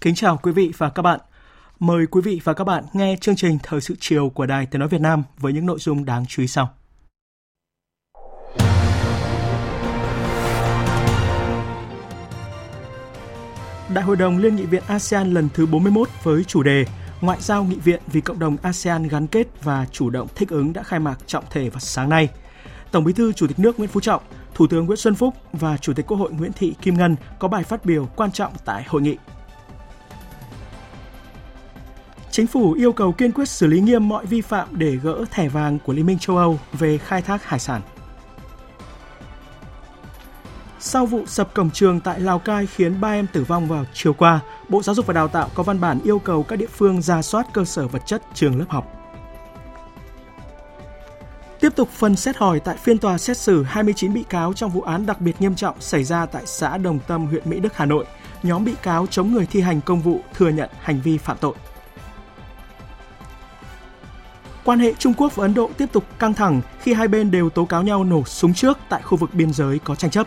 Kính chào quý vị và các bạn. Mời quý vị và các bạn nghe chương trình Thời sự chiều của Đài Tiếng Nói Việt Nam với những nội dung đáng chú ý sau. Đại hội đồng Liên nghị viện ASEAN lần thứ 41 với chủ đề Ngoại giao nghị viện vì cộng đồng ASEAN gắn kết và chủ động thích ứng đã khai mạc trọng thể vào sáng nay. Tổng Bí thư Chủ tịch nước Nguyễn Phú Trọng, Thủ tướng Nguyễn Xuân Phúc và Chủ tịch Quốc hội Nguyễn Thị Kim Ngân có bài phát biểu quan trọng tại hội nghị. Chính phủ yêu cầu kiên quyết xử lý nghiêm mọi vi phạm để gỡ thẻ vàng của Liên minh châu Âu về khai thác hải sản. Sau vụ sập cổng trường tại Lào Cai khiến ba em tử vong vào chiều qua, Bộ Giáo dục và Đào tạo có văn bản yêu cầu các địa phương ra soát cơ sở vật chất trường lớp học. Tiếp tục phần xét hỏi tại phiên tòa xét xử 29 bị cáo trong vụ án đặc biệt nghiêm trọng xảy ra tại xã Đồng Tâm, huyện Mỹ Đức, Hà Nội. Nhóm bị cáo chống người thi hành công vụ thừa nhận hành vi phạm tội. Quan hệ Trung Quốc và Ấn Độ tiếp tục căng thẳng khi hai bên đều tố cáo nhau nổ súng trước tại khu vực biên giới có tranh chấp.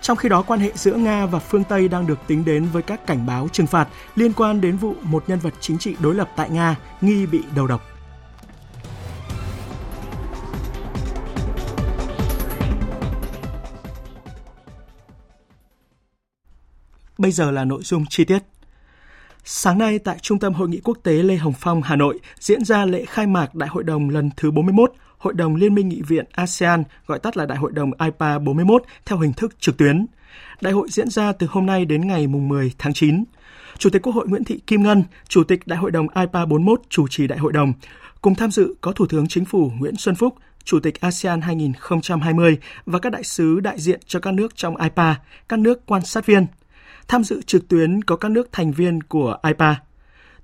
Trong khi đó, quan hệ giữa Nga và phương Tây đang được tính đến với các cảnh báo trừng phạt liên quan đến vụ một nhân vật chính trị đối lập tại Nga nghi bị đầu độc. Bây giờ là nội dung chi tiết. Sáng nay tại Trung tâm Hội nghị Quốc tế Lê Hồng Phong, Hà Nội diễn ra lễ khai mạc Đại hội đồng lần thứ 41 Hội đồng Liên minh Nghị viện ASEAN, gọi tắt là Đại hội đồng IPA 41 theo hình thức trực tuyến. Đại hội diễn ra từ hôm nay đến ngày 10 tháng 9. Chủ tịch Quốc hội Nguyễn Thị Kim Ngân, Chủ tịch Đại hội đồng IPA 41 chủ trì đại hội đồng. Cùng tham dự có Thủ tướng Chính phủ Nguyễn Xuân Phúc, Chủ tịch ASEAN 2020 và các đại sứ đại diện cho các nước trong IPA, các nước quan sát viên. Tham dự trực tuyến có các nước thành viên của IPA.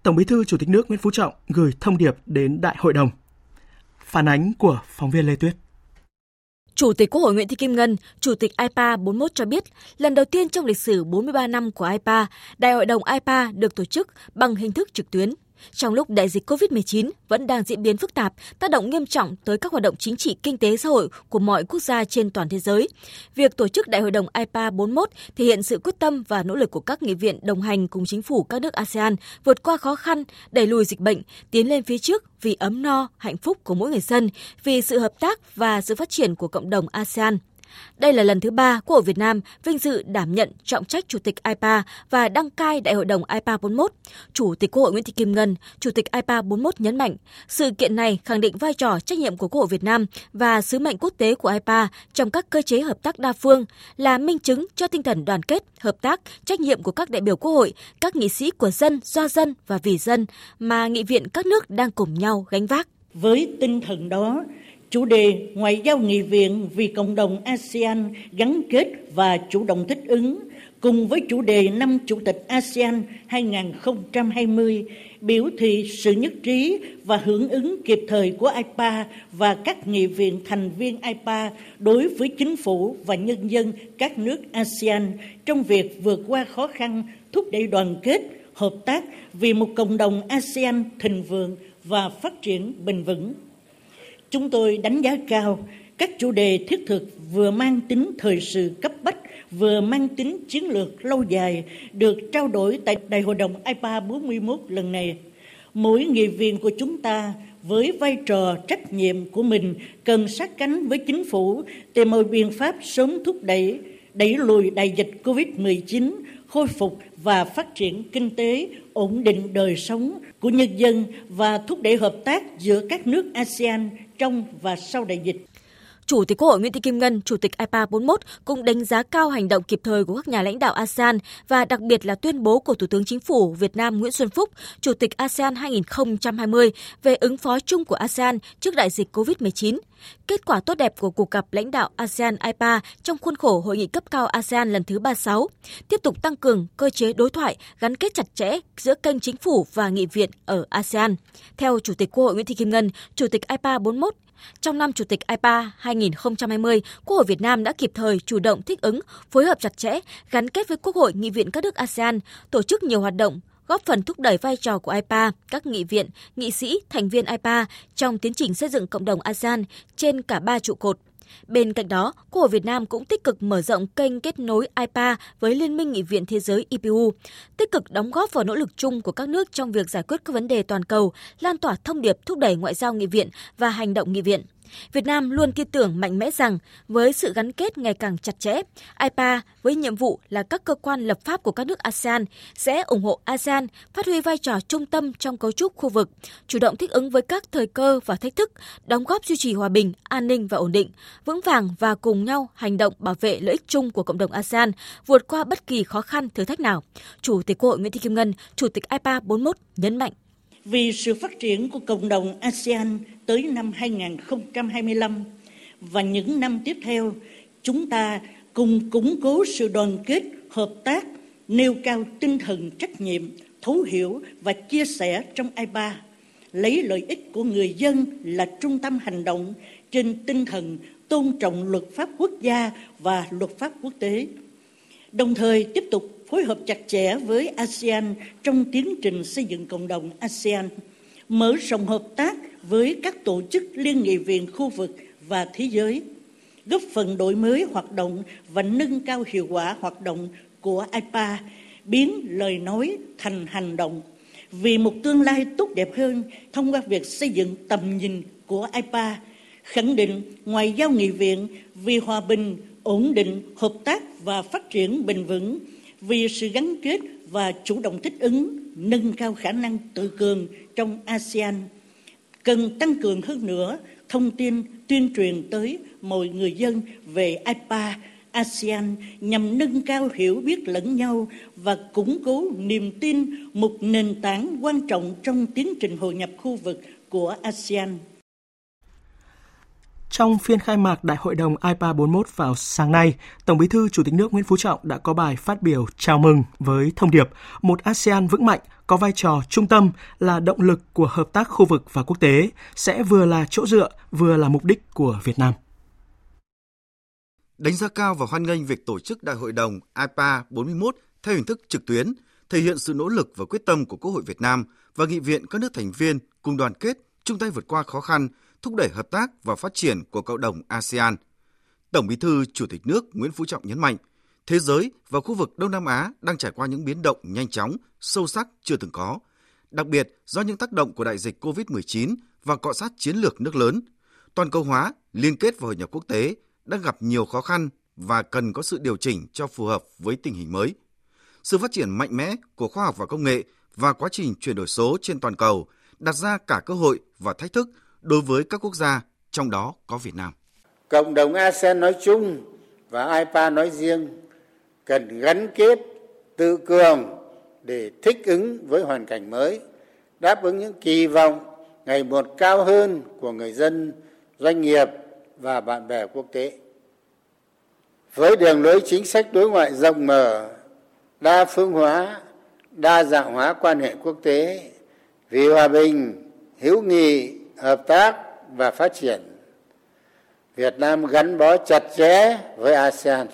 Tổng Bí thư Chủ tịch nước Nguyễn Phú Trọng gửi thông điệp đến đại hội đồng. Phản ánh của phóng viên Lê Tuyết. Chủ tịch Quốc hội Nguyễn Thị Kim Ngân, Chủ tịch IPA 41 cho biết, lần đầu tiên trong lịch sử 43 năm của IPA, Đại hội đồng IPA được tổ chức bằng hình thức trực tuyến. Trong lúc đại dịch COVID-19 vẫn đang diễn biến phức tạp, tác động nghiêm trọng tới các hoạt động chính trị, kinh tế, xã hội của mọi quốc gia trên toàn thế giới, việc tổ chức Đại hội đồng IPA 41 thể hiện sự quyết tâm và nỗ lực của các nghị viện đồng hành cùng chính phủ các nước ASEAN vượt qua khó khăn, đẩy lùi dịch bệnh, tiến lên phía trước vì ấm no, hạnh phúc của mỗi người dân, vì sự hợp tác và sự phát triển của cộng đồng ASEAN. Đây là lần thứ ba Quốc hội Việt Nam vinh dự đảm nhận trọng trách Chủ tịch IPA và đăng cai Đại hội đồng IPA 41. Chủ tịch Quốc hội Nguyễn Thị Kim Ngân, Chủ tịch IPA 41 nhấn mạnh, sự kiện này khẳng định vai trò trách nhiệm của Quốc hội Việt Nam và sứ mệnh quốc tế của IPA trong các cơ chế hợp tác đa phương là minh chứng cho tinh thần đoàn kết, hợp tác, trách nhiệm của các đại biểu Quốc hội, các nghị sĩ của dân, do dân và vì dân mà nghị viện các nước đang cùng nhau gánh vác. Với tinh thần đó, Chủ đề Ngoại giao nghị viện vì cộng đồng ASEAN gắn kết và chủ động thích ứng cùng với chủ đề năm Chủ tịch ASEAN 2020 biểu thị sự nhất trí và hưởng ứng kịp thời của IPA và các nghị viện thành viên IPA đối với chính phủ và nhân dân các nước ASEAN trong việc vượt qua khó khăn, thúc đẩy đoàn kết, hợp tác vì một cộng đồng ASEAN thịnh vượng và phát triển bền vững. Chúng tôi đánh giá cao các chủ đề thiết thực vừa mang tính thời sự cấp bách, vừa mang tính chiến lược lâu dài được trao đổi tại Đại hội đồng IPA 41 lần này. Mỗi nghị viên của chúng ta với vai trò trách nhiệm của mình cần sát cánh với chính phủ tìm mọi biện pháp sớm thúc đẩy đẩy lùi đại dịch Covid-19, khôi phục và phát triển kinh tế, ổn định đời sống của nhân dân và thúc đẩy hợp tác giữa các nước ASEAN trong và sau đại dịch. Chủ tịch Quốc hội Nguyễn Thị Kim Ngân, Chủ tịch IPA 41 cũng đánh giá cao hành động kịp thời của các nhà lãnh đạo ASEAN và đặc biệt là tuyên bố của Thủ tướng Chính phủ Việt Nam Nguyễn Xuân Phúc, Chủ tịch ASEAN 2020 về ứng phó chung của ASEAN trước đại dịch COVID-19. Kết quả tốt đẹp của cuộc gặp lãnh đạo ASEAN IPA trong khuôn khổ hội nghị cấp cao ASEAN lần thứ 36, tiếp tục tăng cường cơ chế đối thoại gắn kết chặt chẽ giữa kênh chính phủ và nghị viện ở ASEAN. Theo Chủ tịch Quốc hội Nguyễn Thị Kim Ngân, Chủ tịch IPA 41, trong năm Chủ tịch IPA 2020, Quốc hội Việt Nam đã kịp thời chủ động thích ứng, phối hợp chặt chẽ, gắn kết với Quốc hội, nghị viện các nước ASEAN, tổ chức nhiều hoạt động góp phần thúc đẩy vai trò của IPA, các nghị viện, nghị sĩ, thành viên IPA trong tiến trình xây dựng cộng đồng ASEAN trên cả ba trụ cột. Bên cạnh đó, Quốc hội Việt Nam cũng tích cực mở rộng kênh kết nối IPA với Liên minh Nghị viện Thế giới IPU, tích cực đóng góp vào nỗ lực chung của các nước trong việc giải quyết các vấn đề toàn cầu, lan tỏa thông điệp thúc đẩy ngoại giao nghị viện và hành động nghị viện. Việt Nam luôn tin tưởng mạnh mẽ rằng với sự gắn kết ngày càng chặt chẽ, IPA với nhiệm vụ là các cơ quan lập pháp của các nước ASEAN sẽ ủng hộ ASEAN phát huy vai trò trung tâm trong cấu trúc khu vực, chủ động thích ứng với các thời cơ và thách thức, đóng góp duy trì hòa bình, an ninh và ổn định, vững vàng và cùng nhau hành động bảo vệ lợi ích chung của cộng đồng ASEAN, vượt qua bất kỳ khó khăn thử thách nào. Chủ tịch Quốc hội Nguyễn Thị Kim Ngân, Chủ tịch IPA 41 nhấn mạnh vì sự phát triển của cộng đồng ASEAN tới năm 2025 và những năm tiếp theo, chúng ta cùng củng cố sự đoàn kết, hợp tác, nêu cao tinh thần trách nhiệm, thấu hiểu và chia sẻ trong IPA, lấy lợi ích của người dân là trung tâm hành động trên tinh thần tôn trọng luật pháp quốc gia và luật pháp quốc tế. Đồng thời tiếp tục phối hợp chặt chẽ với ASEAN trong tiến trình xây dựng cộng đồng ASEAN, mở rộng hợp tác với các tổ chức liên nghị viện khu vực và thế giới, góp phần đổi mới hoạt động và nâng cao hiệu quả hoạt động của IPA, biến lời nói thành hành động. Vì một tương lai tốt đẹp hơn thông qua việc xây dựng tầm nhìn của IPA, khẳng định ngoại giao nghị viện vì hòa bình, ổn định, hợp tác và phát triển bền vững vì sự gắn kết và chủ động thích ứng, nâng cao khả năng tự cường trong ASEAN. Cần tăng cường hơn nữa thông tin tuyên truyền tới mọi người dân về IPA, ASEAN nhằm nâng cao hiểu biết lẫn nhau và củng cố niềm tin một nền tảng quan trọng trong tiến trình hội nhập khu vực của ASEAN. Trong phiên khai mạc Đại hội đồng IPA 41 vào sáng nay, Tổng Bí thư Chủ tịch nước Nguyễn Phú Trọng đã có bài phát biểu chào mừng với thông điệp một ASEAN vững mạnh có vai trò trung tâm là động lực của hợp tác khu vực và quốc tế, sẽ vừa là chỗ dựa, vừa là mục đích của Việt Nam. Đánh giá cao và hoan nghênh việc tổ chức Đại hội đồng IPA 41 theo hình thức trực tuyến, thể hiện sự nỗ lực và quyết tâm của Quốc hội Việt Nam và nghị viện các nước thành viên cùng đoàn kết, chung tay vượt qua khó khăn, thúc đẩy hợp tác và phát triển của cộng đồng ASEAN. Tổng Bí thư Chủ tịch nước Nguyễn Phú Trọng nhấn mạnh, thế giới và khu vực Đông Nam Á đang trải qua những biến động nhanh chóng, sâu sắc chưa từng có, đặc biệt do những tác động của đại dịch COVID-19 và cọ sát chiến lược nước lớn. Toàn cầu hóa, liên kết và hội nhập quốc tế đang gặp nhiều khó khăn và cần có sự điều chỉnh cho phù hợp với tình hình mới. Sự phát triển mạnh mẽ của khoa học và công nghệ và quá trình chuyển đổi số trên toàn cầu đặt ra cả cơ hội và thách thức đối với các quốc gia, trong đó có Việt Nam. Cộng đồng ASEAN nói chung và IPA nói riêng cần gắn kết, tự cường để thích ứng với hoàn cảnh mới, đáp ứng những kỳ vọng ngày một cao hơn của người dân, doanh nghiệp và bạn bè quốc tế. Với đường lối chính sách đối ngoại rộng mở, đa phương hóa, đa dạng hóa quan hệ quốc tế vì hòa bình, hữu nghị, hợp tác và phát triển việt nam gắn bó chặt chẽ với asean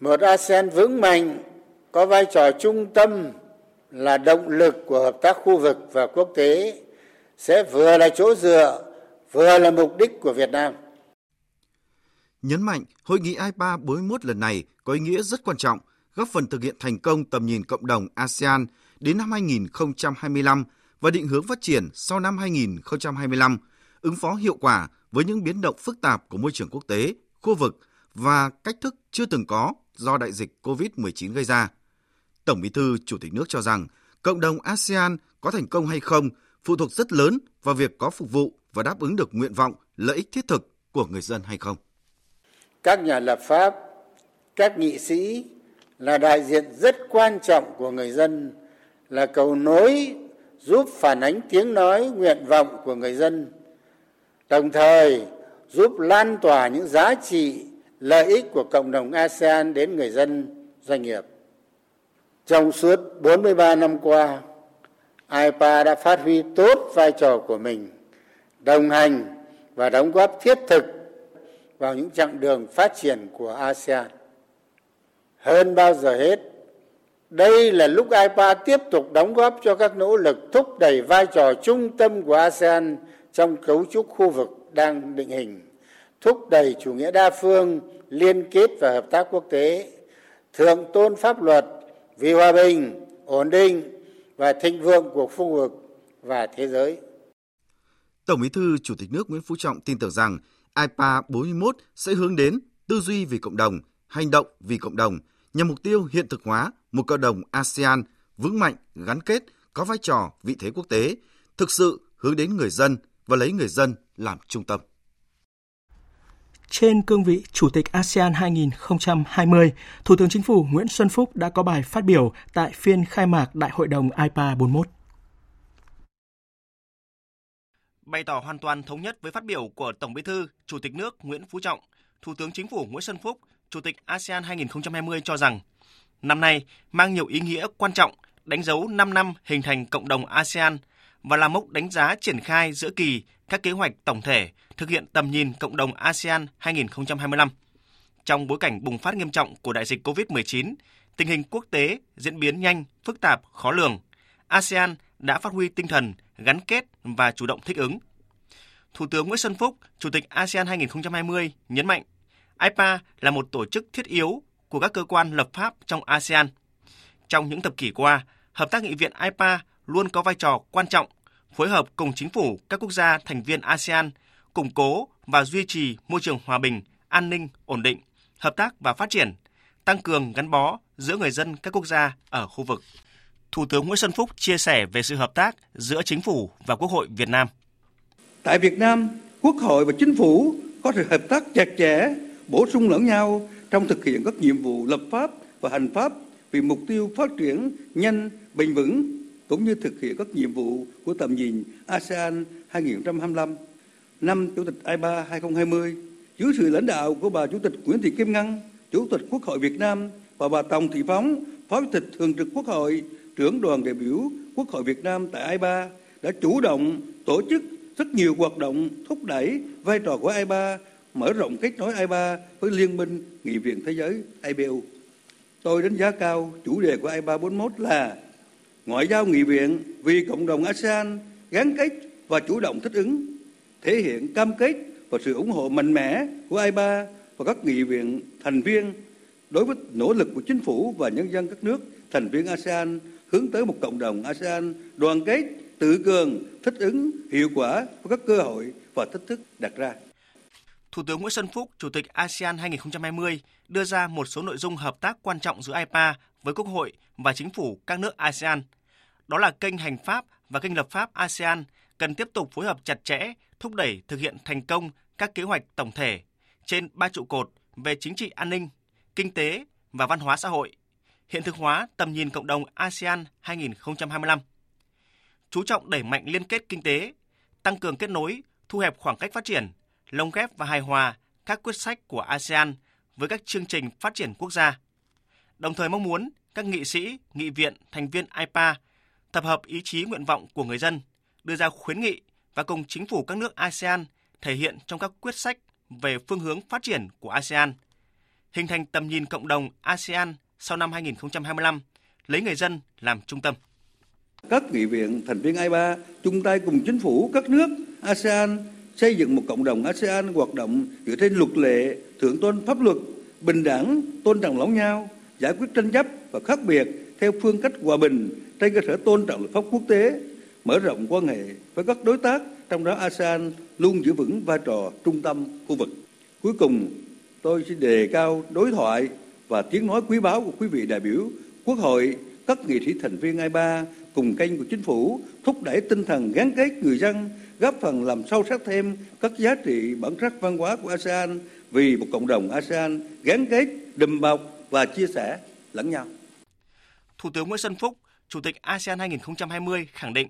một asean vững mạnh có vai trò trung tâm là động lực của hợp tác khu vực và quốc tế sẽ vừa là chỗ dựa vừa là mục đích của Việt Nam. Nhấn mạnh, hội nghị IPA 41 lần này có ý nghĩa rất quan trọng, góp phần thực hiện thành công tầm nhìn cộng đồng ASEAN đến năm 2025 và định hướng phát triển sau năm 2025, ứng phó hiệu quả với những biến động phức tạp của môi trường quốc tế, khu vực và cách thức chưa từng có do đại dịch COVID-19 gây ra. Tổng Bí thư Chủ tịch nước cho rằng, cộng đồng ASEAN có thành công hay không phụ thuộc rất lớn vào việc có phục vụ và đáp ứng được nguyện vọng, lợi ích thiết thực của người dân hay không. Các nhà lập pháp, các nghị sĩ là đại diện rất quan trọng của người dân, là cầu nối giúp phản ánh tiếng nói nguyện vọng của người dân, đồng thời giúp lan tỏa những giá trị, lợi ích của cộng đồng asean đến người dân, doanh nghiệp. Trong suốt 43 năm qua ipa đã phát huy tốt vai trò của mình, đồng hành và đóng góp thiết thực vào những chặng đường phát triển của asean. Hơn bao giờ hết đây là lúc ipa tiếp tục đóng góp cho các nỗ lực thúc đẩy vai trò trung tâm của asean trong cấu trúc khu vực đang định hình thúc đẩy chủ nghĩa đa phương liên kết và hợp tác quốc tế thượng tôn pháp luật vì hòa bình ổn định và thịnh vượng của khu vực và thế giới. Tổng Bí thư Chủ tịch nước Nguyễn Phú Trọng tin tưởng rằng IPA 41 sẽ hướng đến tư duy vì cộng đồng, hành động vì cộng đồng nhằm mục tiêu hiện thực hóa một cộng đồng ASEAN vững mạnh, gắn kết, có vai trò vị thế quốc tế, thực sự hướng đến người dân và lấy người dân làm trung tâm. Trên cương vị Chủ tịch ASEAN 2020, Thủ tướng Chính phủ Nguyễn Xuân Phúc đã có bài phát biểu tại phiên khai mạc Đại hội đồng IPA 41. Bày tỏ hoàn toàn thống nhất với phát biểu của Tổng Bí thư, Chủ tịch nước Nguyễn Phú Trọng, Thủ tướng Chính phủ Nguyễn Xuân Phúc, Chủ tịch ASEAN 2020 cho rằng năm nay mang nhiều ý nghĩa quan trọng đánh dấu 5 năm hình thành cộng đồng ASEAN và là mốc đánh giá triển khai giữa kỳ các kế hoạch tổng thể thực hiện tầm nhìn cộng đồng ASEAN 2025. Trong bối cảnh bùng phát nghiêm trọng của đại dịch COVID-19, tình hình quốc tế diễn biến nhanh, phức tạp, khó lường, ASEAN đã phát huy tinh thần gắn kết và chủ động thích ứng. Thủ tướng Nguyễn Xuân Phúc, Chủ tịch ASEAN 2020 nhấn mạnh, IPA là một tổ chức thiết yếu của các cơ quan lập pháp trong ASEAN. Trong những thập kỷ qua, hợp tác nghị viện IPA luôn có vai trò quan trọng phối hợp cùng chính phủ các quốc gia thành viên ASEAN củng cố và duy trì môi trường hòa bình, an ninh, ổn định, hợp tác và phát triển, tăng cường gắn bó giữa người dân các quốc gia ở khu vực. Thủ tướng Nguyễn Xuân Phúc chia sẻ về sự hợp tác giữa chính phủ và Quốc hội Việt Nam. Tại Việt Nam, Quốc hội và chính phủ có sự hợp tác chặt chẽ, bổ sung lẫn nhau trong thực hiện các nhiệm vụ lập pháp và hành pháp vì mục tiêu phát triển nhanh, bền vững cũng như thực hiện các nhiệm vụ của tầm nhìn ASEAN 2025. Năm Chủ tịch IPA 2020, dưới sự lãnh đạo của bà Chủ tịch Nguyễn Thị Kim Ngân, Chủ tịch Quốc hội Việt Nam và bà Tòng Thị Phóng, Phó Chủ tịch Thường trực Quốc hội, trưởng đoàn đại biểu Quốc hội Việt Nam tại IPA đã chủ động tổ chức rất nhiều hoạt động thúc đẩy vai trò của IPA, mở rộng kết nối IPA với Liên minh Nghị viện Thế giới IPU. Tôi đánh giá cao chủ đề của IPA 41 là ngoại giao nghị viện vì cộng đồng ASEAN gắn kết và chủ động thích ứng, thể hiện cam kết và sự ủng hộ mạnh mẽ của IPA và các nghị viện thành viên đối với nỗ lực của chính phủ và nhân dân các nước thành viên ASEAN hướng tới một cộng đồng ASEAN đoàn kết, tự cường, thích ứng, hiệu quả với các cơ hội và thách thức đặt ra. Thủ tướng Nguyễn Xuân Phúc, Chủ tịch ASEAN 2020, đưa ra một số nội dung hợp tác quan trọng giữa IPA với Quốc hội và chính phủ các nước ASEAN. Đó là kênh hành pháp và kênh lập pháp ASEAN cần tiếp tục phối hợp chặt chẽ, thúc đẩy thực hiện thành công các kế hoạch tổng thể trên ba trụ cột về chính trị an ninh, kinh tế và văn hóa xã hội, hiện thực hóa tầm nhìn cộng đồng ASEAN 2025. Chú trọng đẩy mạnh liên kết kinh tế, tăng cường kết nối, thu hẹp khoảng cách phát triển, lồng ghép và hài hòa các quyết sách của ASEAN với các chương trình phát triển quốc gia. Đồng thời mong muốn các nghị sĩ, nghị viện, thành viên IPA tập hợp ý chí nguyện vọng của người dân, đưa ra khuyến nghị và cùng chính phủ các nước ASEAN thể hiện trong các quyết sách về phương hướng phát triển của ASEAN, hình thành tầm nhìn cộng đồng ASEAN sau năm 2025, lấy người dân làm trung tâm. Các nghị viện thành viên IPA chung tay cùng chính phủ các nước ASEAN xây dựng một cộng đồng ASEAN hoạt động dựa trên luật lệ, thượng tôn pháp luật, bình đẳng, tôn trọng lẫn nhau, giải quyết tranh chấp và khác biệt theo phương cách hòa bình trên cơ sở tôn trọng luật pháp quốc tế, mở rộng quan hệ với các đối tác, trong đó ASEAN luôn giữ vững vai trò trung tâm khu vực. Cuối cùng, tôi xin đề cao đối thoại và tiếng nói quý báu của quý vị đại biểu Quốc hội, các nghị sĩ thành viên IPA cùng kênh của chính phủ thúc đẩy tinh thần gắn kết người dân góp phần làm sâu sắc thêm các giá trị bản sắc văn hóa của ASEAN vì một cộng đồng ASEAN gắn kết, đùm bọc và chia sẻ lẫn nhau. Thủ tướng Nguyễn Xuân Phúc, Chủ tịch ASEAN 2020 khẳng định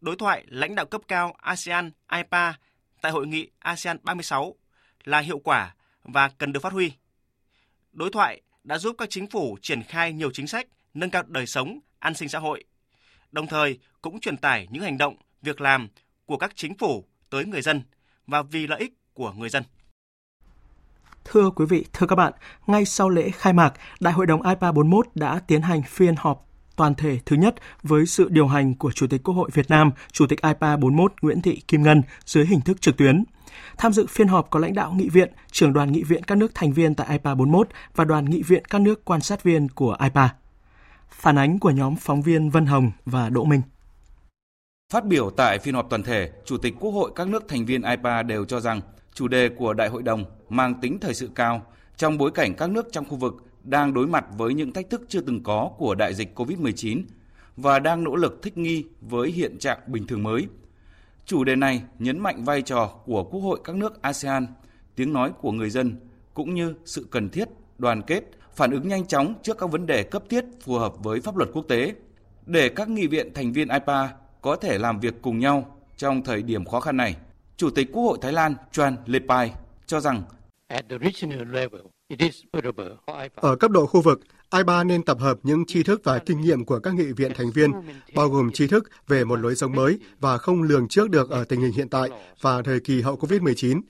đối thoại lãnh đạo cấp cao ASEAN IPA tại hội nghị ASEAN 36 là hiệu quả và cần được phát huy. Đối thoại đã giúp các chính phủ triển khai nhiều chính sách nâng cao đời sống, an sinh xã hội. Đồng thời cũng truyền tải những hành động, việc làm của các chính phủ tới người dân và vì lợi ích của người dân. Thưa quý vị, thưa các bạn, ngay sau lễ khai mạc, Đại hội đồng IPA 41 đã tiến hành phiên họp toàn thể thứ nhất với sự điều hành của Chủ tịch Quốc hội Việt Nam, Chủ tịch IPA 41 Nguyễn Thị Kim Ngân dưới hình thức trực tuyến. Tham dự phiên họp có lãnh đạo nghị viện, trưởng đoàn nghị viện các nước thành viên tại IPA 41 và đoàn nghị viện các nước quan sát viên của IPA. Phản ánh của nhóm phóng viên Vân Hồng và Đỗ Minh. Phát biểu tại phiên họp toàn thể, Chủ tịch Quốc hội các nước thành viên IPA đều cho rằng chủ đề của Đại hội đồng mang tính thời sự cao trong bối cảnh các nước trong khu vực đang đối mặt với những thách thức chưa từng có của đại dịch COVID-19 và đang nỗ lực thích nghi với hiện trạng bình thường mới. Chủ đề này nhấn mạnh vai trò của Quốc hội các nước ASEAN, tiếng nói của người dân cũng như sự cần thiết đoàn kết, phản ứng nhanh chóng trước các vấn đề cấp thiết phù hợp với pháp luật quốc tế để các nghị viện thành viên IPA có thể làm việc cùng nhau trong thời điểm khó khăn này. Chủ tịch Quốc hội Thái Lan Chan Lepai cho rằng ở cấp độ khu vực, IPA nên tập hợp những tri thức và kinh nghiệm của các nghị viện thành viên, bao gồm tri thức về một lối sống mới và không lường trước được ở tình hình hiện tại và thời kỳ hậu COVID-19.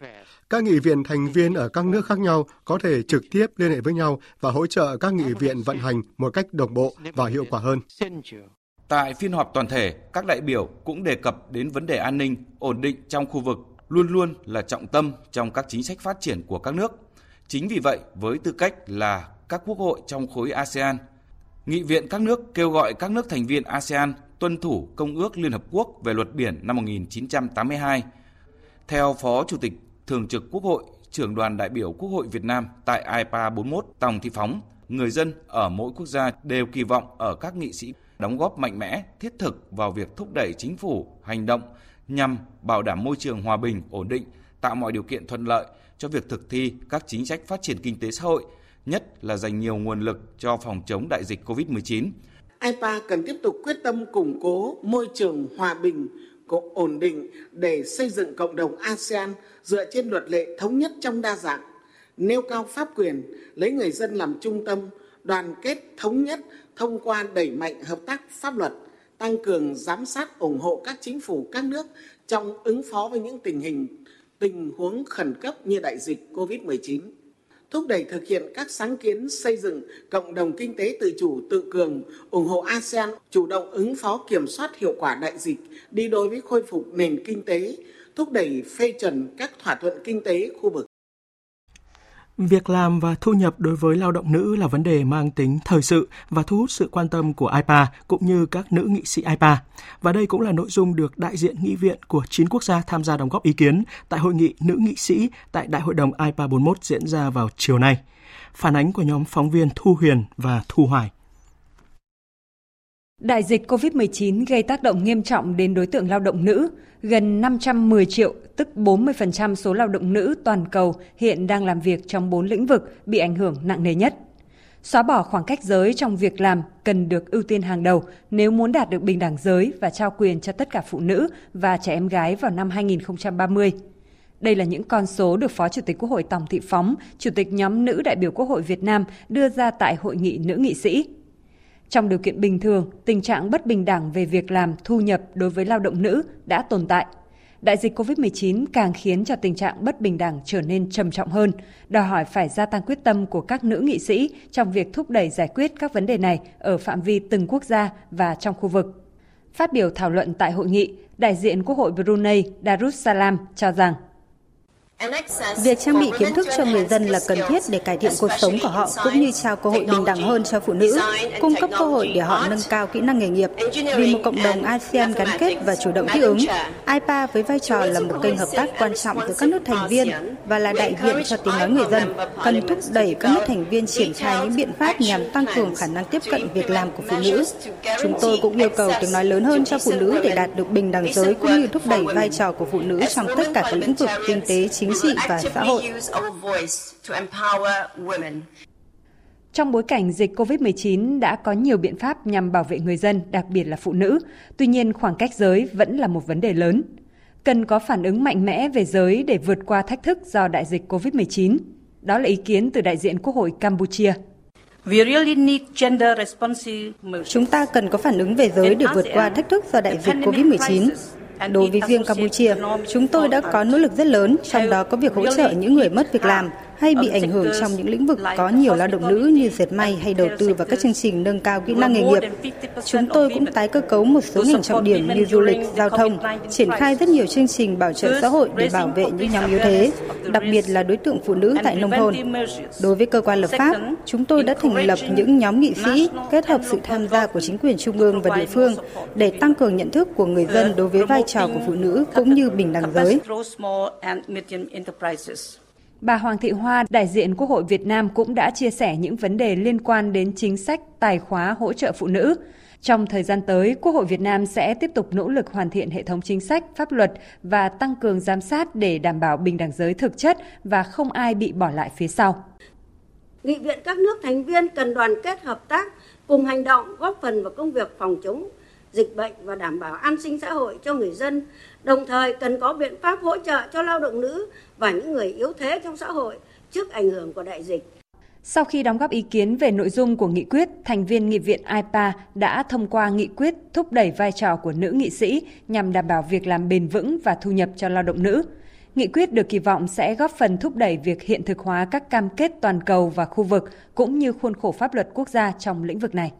Các nghị viện thành viên ở các nước khác nhau có thể trực tiếp liên hệ với nhau và hỗ trợ các nghị viện vận hành một cách đồng bộ và hiệu quả hơn. Tại phiên họp toàn thể, các đại biểu cũng đề cập đến vấn đề an ninh, ổn định trong khu vực luôn luôn là trọng tâm trong các chính sách phát triển của các nước. Chính vì vậy, với tư cách là các quốc hội trong khối ASEAN, nghị viện các nước kêu gọi các nước thành viên ASEAN tuân thủ Công ước Liên Hợp Quốc về luật biển năm 1982. Theo Phó Chủ tịch Thường trực Quốc hội, trưởng đoàn đại biểu Quốc hội Việt Nam tại IPA 41 Tòng Thị Phóng, người dân ở mỗi quốc gia đều kỳ vọng ở các nghị sĩ đóng góp mạnh mẽ, thiết thực vào việc thúc đẩy chính phủ hành động nhằm bảo đảm môi trường hòa bình, ổn định, tạo mọi điều kiện thuận lợi cho việc thực thi các chính sách phát triển kinh tế xã hội, nhất là dành nhiều nguồn lực cho phòng chống đại dịch COVID-19. IPA cần tiếp tục quyết tâm củng cố môi trường hòa bình, ổn định để xây dựng cộng đồng ASEAN dựa trên luật lệ thống nhất trong đa dạng, nêu cao pháp quyền, lấy người dân làm trung tâm, đoàn kết thống nhất thông qua đẩy mạnh hợp tác pháp luật, tăng cường giám sát ủng hộ các chính phủ các nước trong ứng phó với những tình hình tình huống khẩn cấp như đại dịch COVID-19 thúc đẩy thực hiện các sáng kiến xây dựng cộng đồng kinh tế tự chủ tự cường, ủng hộ ASEAN chủ động ứng phó kiểm soát hiệu quả đại dịch, đi đôi với khôi phục nền kinh tế, thúc đẩy phê chuẩn các thỏa thuận kinh tế khu vực. Việc làm và thu nhập đối với lao động nữ là vấn đề mang tính thời sự và thu hút sự quan tâm của IPA cũng như các nữ nghị sĩ IPA. Và đây cũng là nội dung được đại diện nghị viện của 9 quốc gia tham gia đóng góp ý kiến tại hội nghị nữ nghị sĩ tại Đại hội đồng IPA 41 diễn ra vào chiều nay. Phản ánh của nhóm phóng viên Thu Huyền và Thu Hoài. Đại dịch COVID-19 gây tác động nghiêm trọng đến đối tượng lao động nữ. Gần 510 triệu, tức 40% số lao động nữ toàn cầu hiện đang làm việc trong 4 lĩnh vực bị ảnh hưởng nặng nề nhất. Xóa bỏ khoảng cách giới trong việc làm cần được ưu tiên hàng đầu nếu muốn đạt được bình đẳng giới và trao quyền cho tất cả phụ nữ và trẻ em gái vào năm 2030. Đây là những con số được Phó Chủ tịch Quốc hội Tòng Thị Phóng, Chủ tịch nhóm nữ đại biểu Quốc hội Việt Nam đưa ra tại Hội nghị Nữ nghị sĩ. Trong điều kiện bình thường, tình trạng bất bình đẳng về việc làm, thu nhập đối với lao động nữ đã tồn tại. Đại dịch COVID-19 càng khiến cho tình trạng bất bình đẳng trở nên trầm trọng hơn, đòi hỏi phải gia tăng quyết tâm của các nữ nghị sĩ trong việc thúc đẩy giải quyết các vấn đề này ở phạm vi từng quốc gia và trong khu vực. Phát biểu thảo luận tại hội nghị, đại diện Quốc hội Brunei Darussalam cho rằng Việc trang bị kiến thức cho người dân là cần thiết để cải thiện cuộc sống của họ cũng như trao cơ hội bình đẳng hơn cho phụ nữ, cung cấp cơ hội để họ nâng cao kỹ năng nghề nghiệp. Vì một cộng đồng ASEAN gắn kết và chủ động thích ứng, IPA với vai trò là một kênh hợp tác quan trọng giữa các nước thành viên và là đại diện cho tiếng nói người dân, cần thúc đẩy các nước thành viên triển khai những biện pháp nhằm tăng cường khả năng tiếp cận việc làm của phụ nữ. Chúng tôi cũng yêu cầu tiếng nói lớn hơn cho phụ nữ để đạt được bình đẳng giới cũng như thúc đẩy vai trò của phụ nữ trong tất cả các lĩnh vực kinh tế, chính trị và xã hội. Trong bối cảnh dịch COVID-19 đã có nhiều biện pháp nhằm bảo vệ người dân, đặc biệt là phụ nữ. Tuy nhiên, khoảng cách giới vẫn là một vấn đề lớn. Cần có phản ứng mạnh mẽ về giới để vượt qua thách thức do đại dịch COVID-19. Đó là ý kiến từ đại diện Quốc hội Campuchia. Chúng ta cần có phản ứng về giới để vượt qua thách thức do đại dịch COVID-19. Đối với riêng Campuchia, chúng tôi đã có nỗ lực rất lớn, trong đó có việc hỗ trợ những người mất việc làm hay bị ảnh hưởng trong những lĩnh vực có nhiều lao động nữ như dệt may hay đầu tư vào các chương trình nâng cao kỹ năng nghề nghiệp. Chúng tôi cũng tái cơ cấu một số ngành trọng điểm như du lịch, giao thông, triển khai rất nhiều chương trình bảo trợ xã hội để bảo vệ những nhóm yếu thế, đặc biệt là đối tượng phụ nữ tại nông thôn. Đối với cơ quan lập pháp, chúng tôi đã thành lập những nhóm nghị sĩ kết hợp sự tham gia của chính quyền trung ương và địa phương để tăng cường nhận thức của người dân đối với vai trò của phụ nữ cũng như bình đẳng giới. Bà Hoàng Thị Hoa, đại diện Quốc hội Việt Nam cũng đã chia sẻ những vấn đề liên quan đến chính sách tài khóa hỗ trợ phụ nữ. Trong thời gian tới, Quốc hội Việt Nam sẽ tiếp tục nỗ lực hoàn thiện hệ thống chính sách, pháp luật và tăng cường giám sát để đảm bảo bình đẳng giới thực chất và không ai bị bỏ lại phía sau. Nghị viện các nước thành viên cần đoàn kết hợp tác, cùng hành động góp phần vào công việc phòng chống dịch bệnh và đảm bảo an sinh xã hội cho người dân, đồng thời cần có biện pháp hỗ trợ cho lao động nữ và những người yếu thế trong xã hội trước ảnh hưởng của đại dịch. Sau khi đóng góp ý kiến về nội dung của nghị quyết, thành viên nghị viện IPA đã thông qua nghị quyết thúc đẩy vai trò của nữ nghị sĩ nhằm đảm bảo việc làm bền vững và thu nhập cho lao động nữ. Nghị quyết được kỳ vọng sẽ góp phần thúc đẩy việc hiện thực hóa các cam kết toàn cầu và khu vực cũng như khuôn khổ pháp luật quốc gia trong lĩnh vực này.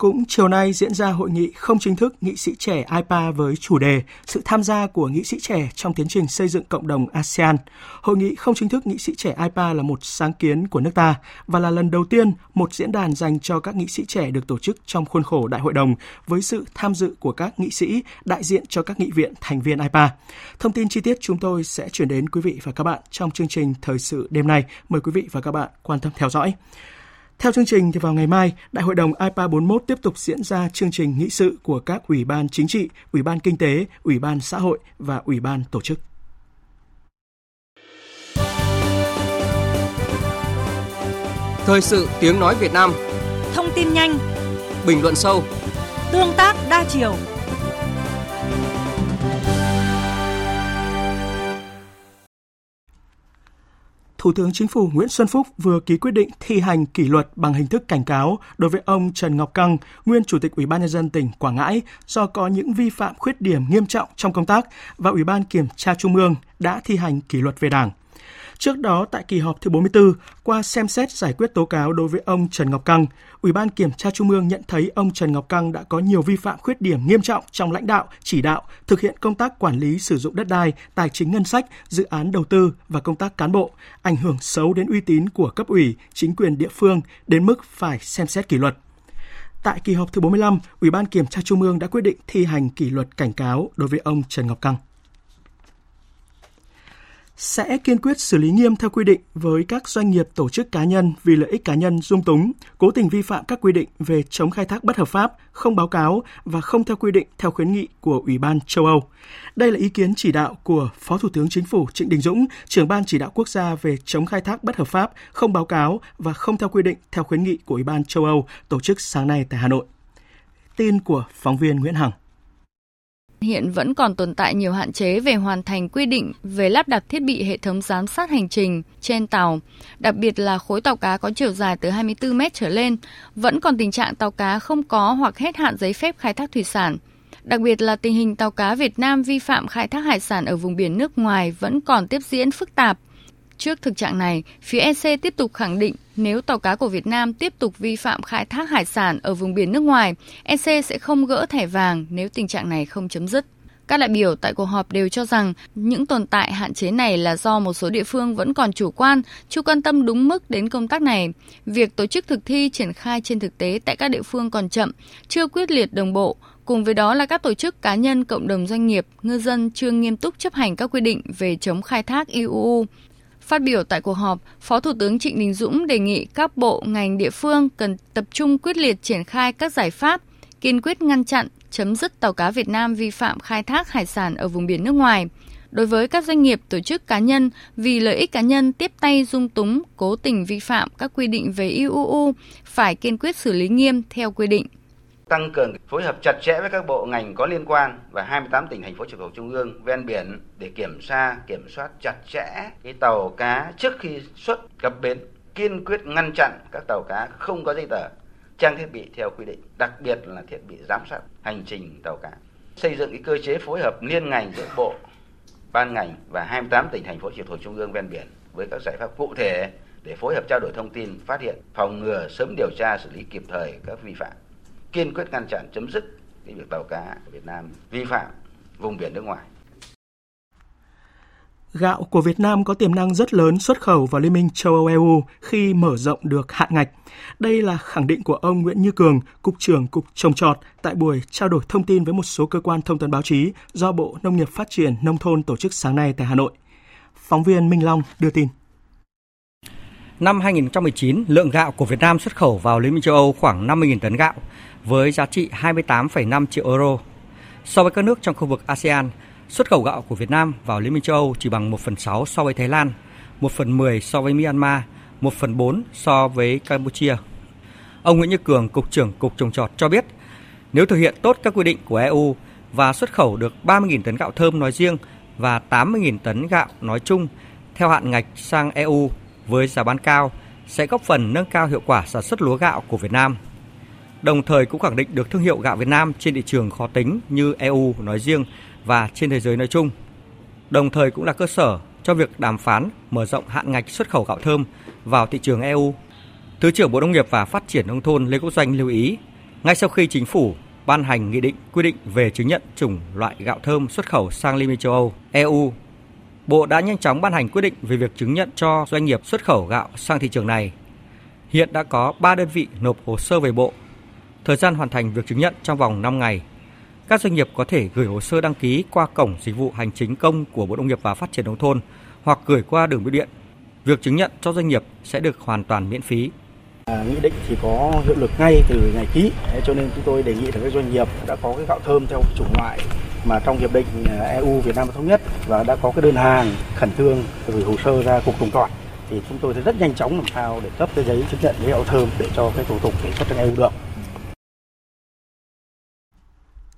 Cũng chiều nay diễn ra hội nghị không chính thức nghị sĩ trẻ IPA với chủ đề Sự tham gia của nghị sĩ trẻ trong tiến trình xây dựng cộng đồng ASEAN. Hội nghị không chính thức nghị sĩ trẻ IPA là một sáng kiến của nước ta và là lần đầu tiên một diễn đàn dành cho các nghị sĩ trẻ được tổ chức trong khuôn khổ đại hội đồng với sự tham dự của các nghị sĩ, đại diện cho các nghị viện thành viên IPA. Thông tin chi tiết chúng tôi sẽ chuyển đến quý vị và các bạn trong chương trình Thời sự đêm nay. Mời quý vị và các bạn quan tâm theo dõi. Theo chương trình thì vào ngày mai, Đại hội đồng IPA 41 tiếp tục diễn ra chương trình nghị sự của các ủy ban chính trị, ủy ban kinh tế, ủy ban xã hội và ủy ban tổ chức. Thời sự tiếng nói Việt Nam. Thông tin nhanh. Bình luận sâu. Tương tác đa chiều Thủ tướng Chính phủ Nguyễn Xuân Phúc vừa ký quyết định thi hành kỷ luật bằng hình thức cảnh cáo đối với ông Trần Ngọc Căng, nguyên Chủ tịch Ủy ban nhân dân tỉnh Quảng Ngãi do có những vi phạm khuyết điểm nghiêm trọng trong công tác và Ủy ban Kiểm tra Trung ương đã thi hành kỷ luật về Đảng. Trước đó, tại kỳ họp thứ 44, qua xem xét giải quyết tố cáo đối với ông Trần Ngọc Căng, Ủy ban Kiểm tra Trung ương nhận thấy ông Trần Ngọc Căng đã có nhiều vi phạm khuyết điểm nghiêm trọng trong lãnh đạo, chỉ đạo, thực hiện công tác quản lý sử dụng đất đai, tài chính ngân sách, dự án đầu tư và công tác cán bộ, ảnh hưởng xấu đến uy tín của cấp ủy, chính quyền địa phương đến mức phải xem xét kỷ luật. Tại kỳ họp thứ 45, Ủy ban Kiểm tra Trung ương đã quyết định thi hành kỷ luật cảnh cáo đối với ông Trần Ngọc Căng sẽ kiên quyết xử lý nghiêm theo quy định với các doanh nghiệp tổ chức cá nhân vì lợi ích cá nhân dung túng, cố tình vi phạm các quy định về chống khai thác bất hợp pháp, không báo cáo và không theo quy định theo khuyến nghị của Ủy ban châu Âu. Đây là ý kiến chỉ đạo của Phó Thủ tướng Chính phủ Trịnh Đình Dũng, trưởng ban chỉ đạo quốc gia về chống khai thác bất hợp pháp, không báo cáo và không theo quy định theo khuyến nghị của Ủy ban châu Âu tổ chức sáng nay tại Hà Nội. Tin của phóng viên Nguyễn Hằng. Hiện vẫn còn tồn tại nhiều hạn chế về hoàn thành quy định về lắp đặt thiết bị hệ thống giám sát hành trình trên tàu, đặc biệt là khối tàu cá có chiều dài từ 24 mét trở lên, vẫn còn tình trạng tàu cá không có hoặc hết hạn giấy phép khai thác thủy sản. Đặc biệt là tình hình tàu cá Việt Nam vi phạm khai thác hải sản ở vùng biển nước ngoài vẫn còn tiếp diễn phức tạp, Trước thực trạng này, phía EC tiếp tục khẳng định nếu tàu cá của Việt Nam tiếp tục vi phạm khai thác hải sản ở vùng biển nước ngoài, EC sẽ không gỡ thẻ vàng nếu tình trạng này không chấm dứt. Các đại biểu tại cuộc họp đều cho rằng những tồn tại hạn chế này là do một số địa phương vẫn còn chủ quan, chưa quan tâm đúng mức đến công tác này. Việc tổ chức thực thi triển khai trên thực tế tại các địa phương còn chậm, chưa quyết liệt đồng bộ. Cùng với đó là các tổ chức cá nhân, cộng đồng doanh nghiệp, ngư dân chưa nghiêm túc chấp hành các quy định về chống khai thác IUU. Phát biểu tại cuộc họp, Phó Thủ tướng Trịnh Đình Dũng đề nghị các bộ, ngành địa phương cần tập trung quyết liệt triển khai các giải pháp, kiên quyết ngăn chặn, chấm dứt tàu cá Việt Nam vi phạm khai thác hải sản ở vùng biển nước ngoài. Đối với các doanh nghiệp, tổ chức cá nhân vì lợi ích cá nhân tiếp tay dung túng, cố tình vi phạm các quy định về IUU phải kiên quyết xử lý nghiêm theo quy định tăng cường phối hợp chặt chẽ với các bộ ngành có liên quan và 28 tỉnh thành phố trực thuộc trung ương ven biển để kiểm tra, kiểm soát chặt chẽ cái tàu cá trước khi xuất cập bến, kiên quyết ngăn chặn các tàu cá không có giấy tờ, trang thiết bị theo quy định, đặc biệt là thiết bị giám sát hành trình tàu cá. Xây dựng cái cơ chế phối hợp liên ngành giữa bộ, ban ngành và 28 tỉnh thành phố trực thuộc trung ương ven biển với các giải pháp cụ thể để phối hợp trao đổi thông tin, phát hiện, phòng ngừa, sớm điều tra, xử lý kịp thời các vi phạm kiên quyết ngăn chặn chấm dứt cái việc tàu cá của Việt Nam vi phạm vùng biển nước ngoài. Gạo của Việt Nam có tiềm năng rất lớn xuất khẩu vào Liên minh châu Âu EU khi mở rộng được hạn ngạch. Đây là khẳng định của ông Nguyễn Như Cường, Cục trưởng Cục Trồng Trọt tại buổi trao đổi thông tin với một số cơ quan thông tấn báo chí do Bộ Nông nghiệp Phát triển Nông thôn tổ chức sáng nay tại Hà Nội. Phóng viên Minh Long đưa tin. Năm 2019, lượng gạo của Việt Nam xuất khẩu vào Liên minh châu Âu khoảng 50.000 tấn gạo, với giá trị 28,5 triệu euro. So với các nước trong khu vực ASEAN, xuất khẩu gạo của Việt Nam vào Liên minh châu Âu chỉ bằng 1 phần 6 so với Thái Lan, 1 phần 10 so với Myanmar, 1 phần 4 so với Campuchia. Ông Nguyễn Như Cường, Cục trưởng Cục Trồng Trọt cho biết, nếu thực hiện tốt các quy định của EU và xuất khẩu được 30.000 tấn gạo thơm nói riêng và 80.000 tấn gạo nói chung theo hạn ngạch sang EU với giá bán cao sẽ góp phần nâng cao hiệu quả sản xuất lúa gạo của Việt Nam đồng thời cũng khẳng định được thương hiệu gạo Việt Nam trên thị trường khó tính như EU nói riêng và trên thế giới nói chung. Đồng thời cũng là cơ sở cho việc đàm phán mở rộng hạn ngạch xuất khẩu gạo thơm vào thị trường EU. Thứ trưởng Bộ Nông nghiệp và Phát triển nông thôn Lê Quốc Doanh lưu ý, ngay sau khi chính phủ ban hành nghị định quy định về chứng nhận chủng loại gạo thơm xuất khẩu sang Liên minh châu Âu, EU, Bộ đã nhanh chóng ban hành quyết định về việc chứng nhận cho doanh nghiệp xuất khẩu gạo sang thị trường này. Hiện đã có 3 đơn vị nộp hồ sơ về Bộ Thời gian hoàn thành việc chứng nhận trong vòng 5 ngày. Các doanh nghiệp có thể gửi hồ sơ đăng ký qua cổng dịch vụ hành chính công của Bộ Nông nghiệp và Phát triển nông thôn hoặc gửi qua đường bưu điện. Việc chứng nhận cho doanh nghiệp sẽ được hoàn toàn miễn phí. À, nghị định thì có hiệu lực ngay từ ngày ký, cho nên chúng tôi đề nghị là các doanh nghiệp đã có cái gạo thơm theo chủng loại mà trong hiệp định à, EU Việt Nam thống nhất và đã có cái đơn hàng khẩn trương gửi hồ sơ ra cục trồng trọt thì chúng tôi sẽ rất nhanh chóng làm sao để cấp cái giấy chứng nhận gạo thơm để cho cái thủ tục để xuất sang EU được.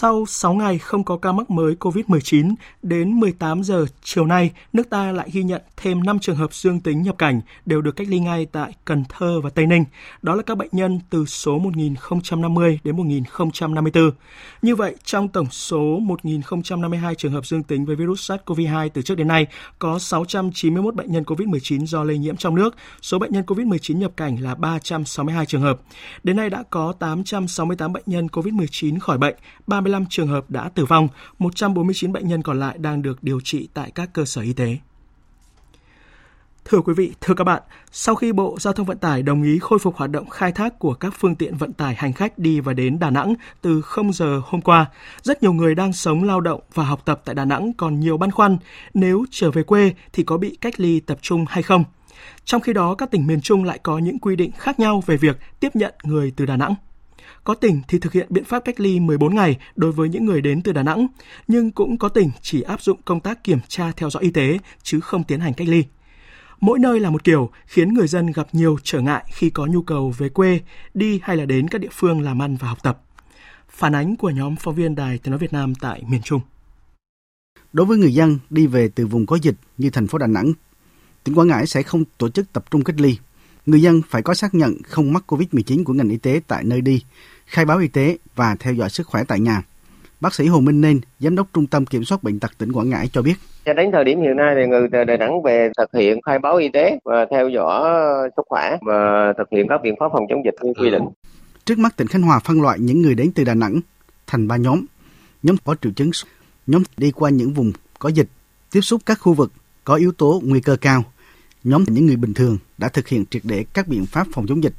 Sau 6 ngày không có ca mắc mới COVID-19, đến 18 giờ chiều nay, nước ta lại ghi nhận thêm 5 trường hợp dương tính nhập cảnh đều được cách ly ngay tại Cần Thơ và Tây Ninh. Đó là các bệnh nhân từ số 1050 đến 1054. Như vậy, trong tổng số 1052 trường hợp dương tính với virus SARS-CoV-2 từ trước đến nay, có 691 bệnh nhân COVID-19 do lây nhiễm trong nước. Số bệnh nhân COVID-19 nhập cảnh là 362 trường hợp. Đến nay đã có 868 bệnh nhân COVID-19 khỏi bệnh, 35 trường hợp đã tử vong, 149 bệnh nhân còn lại đang được điều trị tại các cơ sở y tế. Thưa quý vị, thưa các bạn, sau khi Bộ Giao thông Vận tải đồng ý khôi phục hoạt động khai thác của các phương tiện vận tải hành khách đi và đến Đà Nẵng từ 0 giờ hôm qua, rất nhiều người đang sống lao động và học tập tại Đà Nẵng còn nhiều băn khoăn nếu trở về quê thì có bị cách ly tập trung hay không. Trong khi đó, các tỉnh miền Trung lại có những quy định khác nhau về việc tiếp nhận người từ Đà Nẵng. Có tỉnh thì thực hiện biện pháp cách ly 14 ngày đối với những người đến từ Đà Nẵng, nhưng cũng có tỉnh chỉ áp dụng công tác kiểm tra theo dõi y tế chứ không tiến hành cách ly. Mỗi nơi là một kiểu khiến người dân gặp nhiều trở ngại khi có nhu cầu về quê, đi hay là đến các địa phương làm ăn và học tập. Phản ánh của nhóm phóng viên Đài Tiếng nói Việt Nam tại miền Trung. Đối với người dân đi về từ vùng có dịch như thành phố Đà Nẵng, tỉnh Quảng Ngãi sẽ không tổ chức tập trung cách ly người dân phải có xác nhận không mắc COVID-19 của ngành y tế tại nơi đi, khai báo y tế và theo dõi sức khỏe tại nhà. Bác sĩ Hồ Minh Nên, Giám đốc Trung tâm Kiểm soát Bệnh tật tỉnh Quảng Ngãi cho biết. Cho đến thời điểm hiện nay thì người Đà Nẵng về thực hiện khai báo y tế và theo dõi sức khỏe và thực hiện các biện pháp phòng chống dịch theo quy định. Trước mắt tỉnh Khánh Hòa phân loại những người đến từ Đà Nẵng thành ba nhóm. Nhóm có triệu chứng Nhóm đi qua những vùng có dịch, tiếp xúc các khu vực có yếu tố nguy cơ cao. Nhóm những người bình thường đã thực hiện triệt để các biện pháp phòng chống dịch,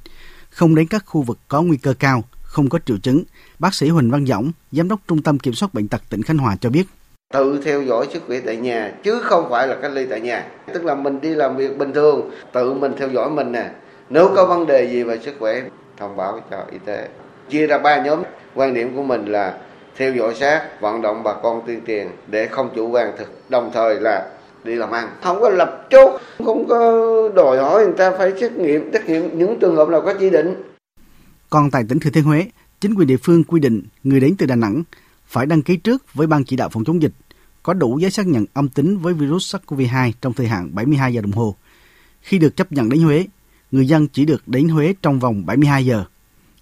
không đến các khu vực có nguy cơ cao, không có triệu chứng. Bác sĩ Huỳnh Văn Dõng, Giám đốc Trung tâm Kiểm soát Bệnh tật tỉnh Khánh Hòa cho biết. Tự theo dõi sức khỏe tại nhà chứ không phải là cách ly tại nhà. Tức là mình đi làm việc bình thường tự mình theo dõi mình nè. Nếu có vấn đề gì về sức khỏe thông báo cho y tế. Chia ra ba nhóm quan điểm của mình là theo dõi sát vận động bà con tuyên truyền để không chủ quan thực. Đồng thời là đi làm ăn không có lập chốt không có đòi hỏi người ta phải xét nghiệm xét nghiệm những trường hợp nào có chỉ định còn tại tỉnh Thừa Thiên Huế chính quyền địa phương quy định người đến từ Đà Nẵng phải đăng ký trước với ban chỉ đạo phòng chống dịch có đủ giấy xác nhận âm tính với virus SARS-CoV-2 trong thời hạn 72 giờ đồng hồ. Khi được chấp nhận đến Huế, người dân chỉ được đến Huế trong vòng 72 giờ.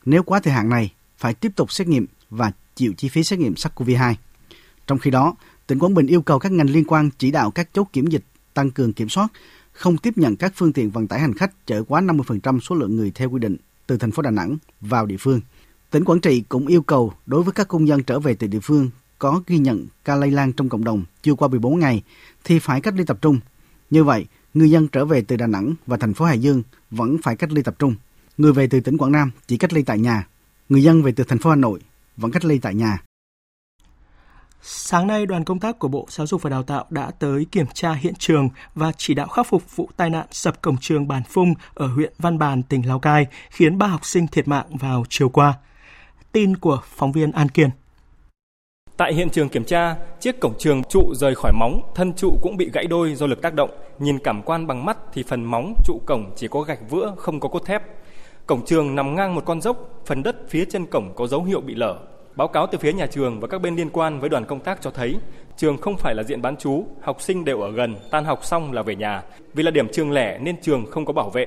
Nếu quá thời hạn này, phải tiếp tục xét nghiệm và chịu chi phí xét nghiệm SARS-CoV-2. Trong khi đó, tỉnh Quảng Bình yêu cầu các ngành liên quan chỉ đạo các chốt kiểm dịch tăng cường kiểm soát, không tiếp nhận các phương tiện vận tải hành khách chở quá 50% số lượng người theo quy định từ thành phố Đà Nẵng vào địa phương. Tỉnh Quảng Trị cũng yêu cầu đối với các công dân trở về từ địa phương có ghi nhận ca lây lan trong cộng đồng chưa qua 14 ngày thì phải cách ly tập trung. Như vậy, người dân trở về từ Đà Nẵng và thành phố Hải Dương vẫn phải cách ly tập trung. Người về từ tỉnh Quảng Nam chỉ cách ly tại nhà. Người dân về từ thành phố Hà Nội vẫn cách ly tại nhà. Sáng nay, đoàn công tác của Bộ Giáo dục và Đào tạo đã tới kiểm tra hiện trường và chỉ đạo khắc phục vụ tai nạn sập cổng trường Bản Phung ở huyện Văn Bàn, tỉnh Lào Cai, khiến ba học sinh thiệt mạng vào chiều qua. Tin của phóng viên An Kiên. Tại hiện trường kiểm tra, chiếc cổng trường trụ rời khỏi móng, thân trụ cũng bị gãy đôi do lực tác động. Nhìn cảm quan bằng mắt thì phần móng trụ cổng chỉ có gạch vữa, không có cốt thép. Cổng trường nằm ngang một con dốc, phần đất phía chân cổng có dấu hiệu bị lở. Báo cáo từ phía nhà trường và các bên liên quan với đoàn công tác cho thấy, trường không phải là diện bán trú, học sinh đều ở gần, tan học xong là về nhà. Vì là điểm trường lẻ nên trường không có bảo vệ.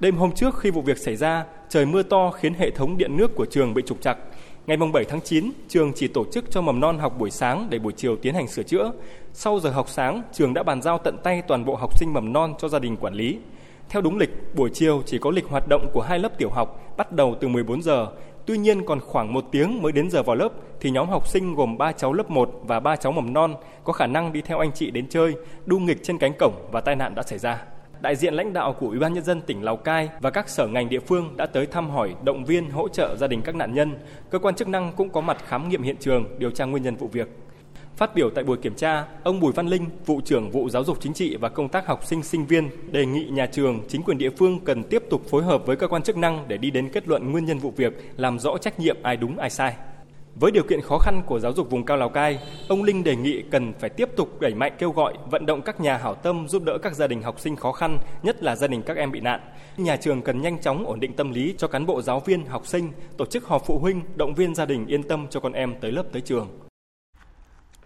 Đêm hôm trước khi vụ việc xảy ra, trời mưa to khiến hệ thống điện nước của trường bị trục trặc. Ngày 7 tháng 9, trường chỉ tổ chức cho mầm non học buổi sáng để buổi chiều tiến hành sửa chữa. Sau giờ học sáng, trường đã bàn giao tận tay toàn bộ học sinh mầm non cho gia đình quản lý. Theo đúng lịch, buổi chiều chỉ có lịch hoạt động của hai lớp tiểu học bắt đầu từ 14 giờ. Tuy nhiên còn khoảng một tiếng mới đến giờ vào lớp thì nhóm học sinh gồm 3 cháu lớp 1 và 3 cháu mầm non có khả năng đi theo anh chị đến chơi, đu nghịch trên cánh cổng và tai nạn đã xảy ra đại diện lãnh đạo của Ủy ban nhân dân tỉnh Lào Cai và các sở ngành địa phương đã tới thăm hỏi, động viên, hỗ trợ gia đình các nạn nhân. Cơ quan chức năng cũng có mặt khám nghiệm hiện trường, điều tra nguyên nhân vụ việc. Phát biểu tại buổi kiểm tra, ông Bùi Văn Linh, vụ trưởng vụ giáo dục chính trị và công tác học sinh sinh viên đề nghị nhà trường, chính quyền địa phương cần tiếp tục phối hợp với cơ quan chức năng để đi đến kết luận nguyên nhân vụ việc, làm rõ trách nhiệm ai đúng ai sai. Với điều kiện khó khăn của giáo dục vùng cao Lào Cai, ông Linh đề nghị cần phải tiếp tục đẩy mạnh kêu gọi, vận động các nhà hảo tâm giúp đỡ các gia đình học sinh khó khăn, nhất là gia đình các em bị nạn. Nhà trường cần nhanh chóng ổn định tâm lý cho cán bộ giáo viên, học sinh, tổ chức họp phụ huynh, động viên gia đình yên tâm cho con em tới lớp tới trường.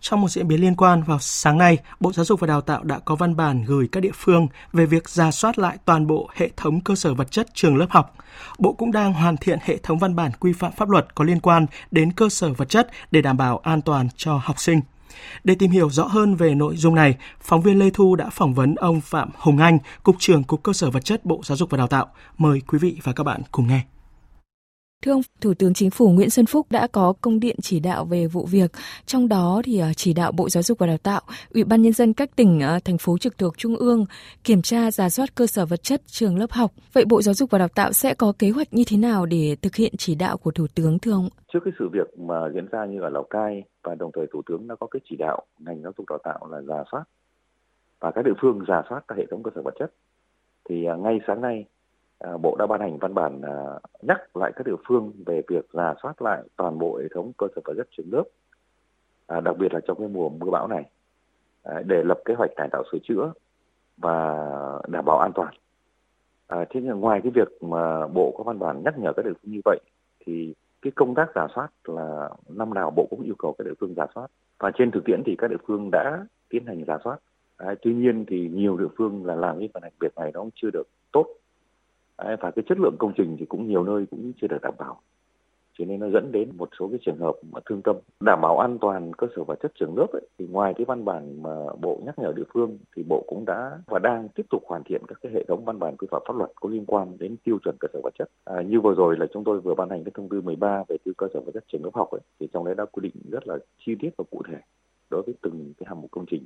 Trong một diễn biến liên quan, vào sáng nay, Bộ Giáo dục và Đào tạo đã có văn bản gửi các địa phương về việc ra soát lại toàn bộ hệ thống cơ sở vật chất trường lớp học. Bộ cũng đang hoàn thiện hệ thống văn bản quy phạm pháp luật có liên quan đến cơ sở vật chất để đảm bảo an toàn cho học sinh. Để tìm hiểu rõ hơn về nội dung này, phóng viên Lê Thu đã phỏng vấn ông Phạm Hùng Anh, Cục trưởng Cục Cơ sở Vật chất Bộ Giáo dục và Đào tạo. Mời quý vị và các bạn cùng nghe. Thưa ông, Thủ tướng Chính phủ Nguyễn Xuân Phúc đã có công điện chỉ đạo về vụ việc, trong đó thì à, chỉ đạo Bộ Giáo dục và Đào tạo, Ủy ban nhân dân các tỉnh à, thành phố trực thuộc trung ương kiểm tra giả soát cơ sở vật chất trường lớp học. Vậy Bộ Giáo dục và Đào tạo sẽ có kế hoạch như thế nào để thực hiện chỉ đạo của Thủ tướng thưa ông? Trước cái sự việc mà diễn ra như ở Lào Cai và đồng thời Thủ tướng đã có cái chỉ đạo ngành giáo dục đào tạo là giả soát và các địa phương giả soát các hệ thống cơ sở vật chất thì à, ngay sáng nay À, bộ đã ban hành văn bản à, nhắc lại các địa phương về việc giả soát lại toàn bộ hệ thống cơ sở vật chất trường lớp, à, đặc biệt là trong cái mùa mưa bão này, để lập kế hoạch cải tạo sửa chữa và đảm bảo an toàn. thế nhưng ngoài cái việc mà bộ có văn bản nhắc nhở các địa phương như vậy, thì cái công tác giả soát là năm nào bộ cũng yêu cầu các địa phương giả soát và trên thực tiễn thì các địa phương đã tiến hành giả soát. À, tuy nhiên thì nhiều địa phương là làm cái phần việc này nó cũng chưa được tốt và cái chất lượng công trình thì cũng nhiều nơi cũng chưa được đảm bảo. Cho nên nó dẫn đến một số cái trường hợp mà thương tâm. Đảm bảo an toàn cơ sở vật chất trường lớp ấy, thì ngoài cái văn bản mà bộ nhắc nhở địa phương thì bộ cũng đã và đang tiếp tục hoàn thiện các cái hệ thống văn bản quy phạm pháp luật có liên quan đến tiêu chuẩn cơ sở vật chất. À, như vừa rồi là chúng tôi vừa ban hành cái thông tư 13 về tiêu cơ sở vật chất trường lớp học ấy, thì trong đấy đã quy định rất là chi tiết và cụ thể đối với từng cái hạng mục công trình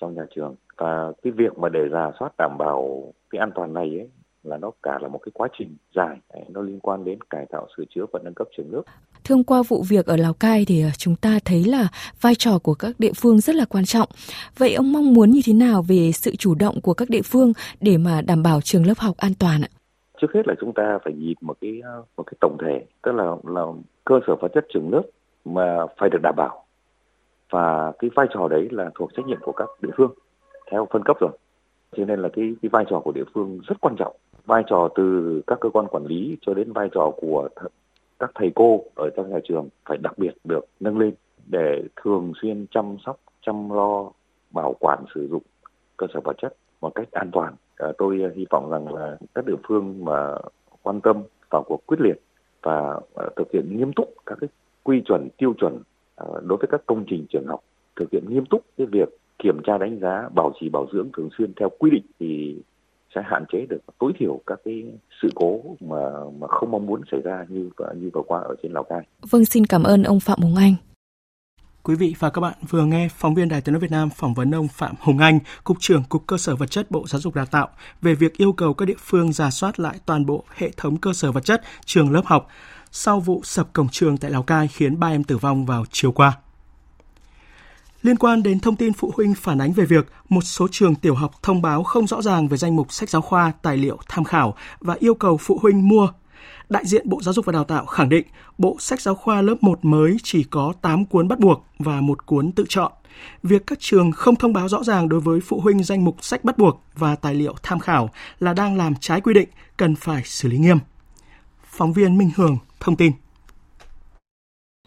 trong nhà trường. Và cái việc mà để giả soát đảm bảo cái an toàn này ấy, là nó cả là một cái quá trình dài nó liên quan đến cải tạo sửa chữa và nâng cấp trường nước. Thương qua vụ việc ở Lào Cai thì ờ, chúng ta thấy là vai trò của các địa phương rất là quan trọng. Vậy ông mong muốn như thế nào về sự chủ động của các địa phương để mà đảm bảo trường lớp học an toàn ạ? Trước hết là chúng ta phải nhìn một cái một cái tổng thể, tức là là cơ sở vật chất trường lớp mà phải được đảm bảo và cái vai trò đấy là thuộc trách nhiệm của các địa phương theo phân cấp rồi cho nên là cái cái vai trò của địa phương rất quan trọng vai trò từ các cơ quan quản lý cho đến vai trò của th- các thầy cô ở trong nhà trường phải đặc biệt được nâng lên để thường xuyên chăm sóc chăm lo bảo quản sử dụng cơ sở vật chất một cách an toàn. À, tôi à, hy vọng rằng là các địa phương mà quan tâm vào cuộc quyết liệt và à, thực hiện nghiêm túc các cái quy chuẩn tiêu chuẩn à, đối với các công trình trường học thực hiện nghiêm túc cái việc kiểm tra đánh giá bảo trì bảo dưỡng thường xuyên theo quy định thì sẽ hạn chế được tối thiểu các cái sự cố mà mà không mong muốn xảy ra như như vừa qua ở trên Lào Cai. Vâng, xin cảm ơn ông Phạm Hùng Anh. Quý vị và các bạn vừa nghe phóng viên Đài Tiếng nói Việt Nam phỏng vấn ông Phạm Hùng Anh, cục trưởng Cục Cơ sở vật chất Bộ Giáo dục Đào tạo về việc yêu cầu các địa phương giả soát lại toàn bộ hệ thống cơ sở vật chất trường lớp học sau vụ sập cổng trường tại Lào Cai khiến ba em tử vong vào chiều qua. Liên quan đến thông tin phụ huynh phản ánh về việc một số trường tiểu học thông báo không rõ ràng về danh mục sách giáo khoa, tài liệu tham khảo và yêu cầu phụ huynh mua, đại diện Bộ Giáo dục và Đào tạo khẳng định bộ sách giáo khoa lớp 1 mới chỉ có 8 cuốn bắt buộc và một cuốn tự chọn. Việc các trường không thông báo rõ ràng đối với phụ huynh danh mục sách bắt buộc và tài liệu tham khảo là đang làm trái quy định, cần phải xử lý nghiêm. Phóng viên Minh Hường thông tin.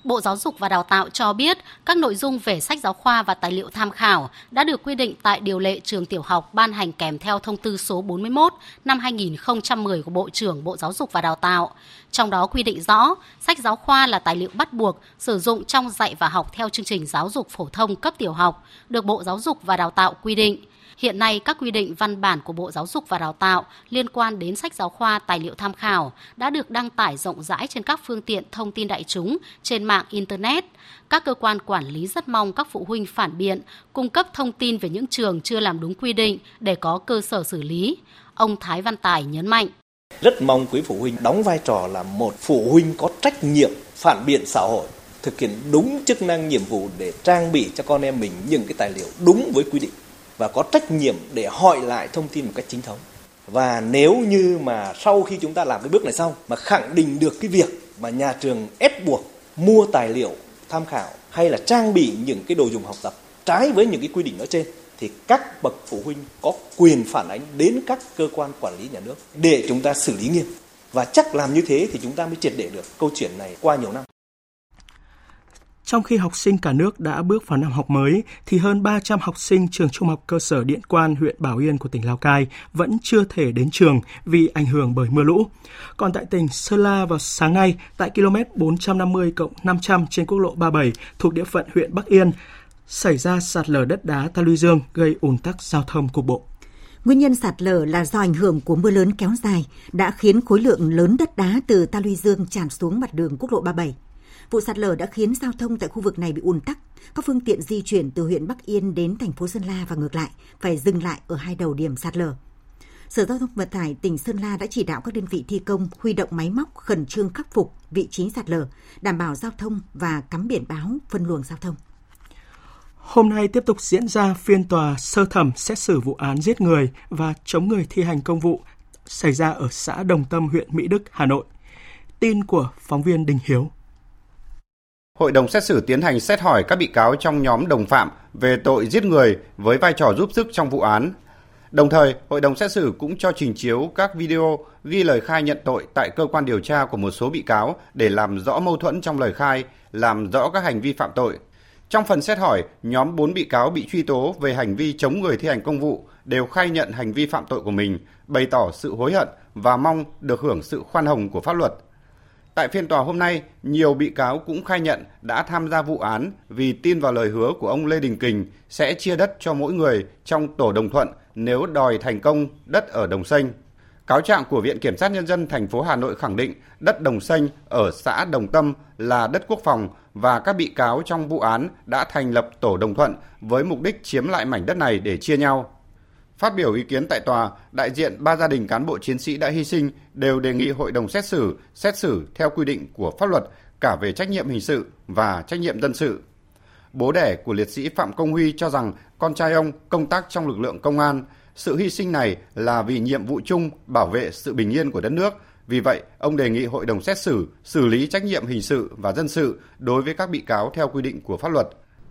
Bộ Giáo dục và Đào tạo cho biết các nội dung về sách giáo khoa và tài liệu tham khảo đã được quy định tại điều lệ trường tiểu học ban hành kèm theo thông tư số 41 năm 2010 của Bộ trưởng Bộ Giáo dục và Đào tạo. Trong đó quy định rõ, sách giáo khoa là tài liệu bắt buộc sử dụng trong dạy và học theo chương trình giáo dục phổ thông cấp tiểu học, được Bộ Giáo dục và Đào tạo quy định. Hiện nay, các quy định văn bản của Bộ Giáo dục và Đào tạo liên quan đến sách giáo khoa tài liệu tham khảo đã được đăng tải rộng rãi trên các phương tiện thông tin đại chúng trên mạng Internet. Các cơ quan quản lý rất mong các phụ huynh phản biện, cung cấp thông tin về những trường chưa làm đúng quy định để có cơ sở xử lý. Ông Thái Văn Tài nhấn mạnh. Rất mong quý phụ huynh đóng vai trò là một phụ huynh có trách nhiệm phản biện xã hội thực hiện đúng chức năng nhiệm vụ để trang bị cho con em mình những cái tài liệu đúng với quy định và có trách nhiệm để hỏi lại thông tin một cách chính thống. Và nếu như mà sau khi chúng ta làm cái bước này xong mà khẳng định được cái việc mà nhà trường ép buộc mua tài liệu tham khảo hay là trang bị những cái đồ dùng học tập trái với những cái quy định ở trên, thì các bậc phụ huynh có quyền phản ánh đến các cơ quan quản lý nhà nước để chúng ta xử lý nghiêm. Và chắc làm như thế thì chúng ta mới triệt để được câu chuyện này qua nhiều năm. Trong khi học sinh cả nước đã bước vào năm học mới, thì hơn 300 học sinh trường trung học cơ sở Điện Quan, huyện Bảo Yên của tỉnh Lào Cai vẫn chưa thể đến trường vì ảnh hưởng bởi mưa lũ. Còn tại tỉnh Sơn La vào sáng nay, tại km 450 500 trên quốc lộ 37 thuộc địa phận huyện Bắc Yên, xảy ra sạt lở đất đá ta luy dương gây ùn tắc giao thông cục bộ. Nguyên nhân sạt lở là do ảnh hưởng của mưa lớn kéo dài đã khiến khối lượng lớn đất đá từ ta luy dương tràn xuống mặt đường quốc lộ 37. Vụ sạt lở đã khiến giao thông tại khu vực này bị ùn tắc. Các phương tiện di chuyển từ huyện Bắc Yên đến thành phố Sơn La và ngược lại phải dừng lại ở hai đầu điểm sạt lở. Sở Giao thông Vận tải tỉnh Sơn La đã chỉ đạo các đơn vị thi công huy động máy móc khẩn trương khắc phục vị trí sạt lở, đảm bảo giao thông và cắm biển báo phân luồng giao thông. Hôm nay tiếp tục diễn ra phiên tòa sơ thẩm xét xử vụ án giết người và chống người thi hành công vụ xảy ra ở xã Đồng Tâm, huyện Mỹ Đức, Hà Nội. Tin của phóng viên Đình Hiếu. Hội đồng xét xử tiến hành xét hỏi các bị cáo trong nhóm đồng phạm về tội giết người với vai trò giúp sức trong vụ án. Đồng thời, hội đồng xét xử cũng cho trình chiếu các video ghi lời khai nhận tội tại cơ quan điều tra của một số bị cáo để làm rõ mâu thuẫn trong lời khai, làm rõ các hành vi phạm tội. Trong phần xét hỏi, nhóm 4 bị cáo bị truy tố về hành vi chống người thi hành công vụ đều khai nhận hành vi phạm tội của mình, bày tỏ sự hối hận và mong được hưởng sự khoan hồng của pháp luật. Tại phiên tòa hôm nay, nhiều bị cáo cũng khai nhận đã tham gia vụ án vì tin vào lời hứa của ông Lê Đình Kình sẽ chia đất cho mỗi người trong tổ đồng thuận nếu đòi thành công đất ở Đồng Xanh. Cáo trạng của Viện Kiểm sát Nhân dân thành phố Hà Nội khẳng định đất Đồng Xanh ở xã Đồng Tâm là đất quốc phòng và các bị cáo trong vụ án đã thành lập tổ đồng thuận với mục đích chiếm lại mảnh đất này để chia nhau. Phát biểu ý kiến tại tòa, đại diện ba gia đình cán bộ chiến sĩ đã hy sinh đều đề nghị hội đồng xét xử xét xử theo quy định của pháp luật cả về trách nhiệm hình sự và trách nhiệm dân sự. Bố đẻ của liệt sĩ Phạm Công Huy cho rằng con trai ông công tác trong lực lượng công an, sự hy sinh này là vì nhiệm vụ chung bảo vệ sự bình yên của đất nước. Vì vậy, ông đề nghị hội đồng xét xử xử lý trách nhiệm hình sự và dân sự đối với các bị cáo theo quy định của pháp luật.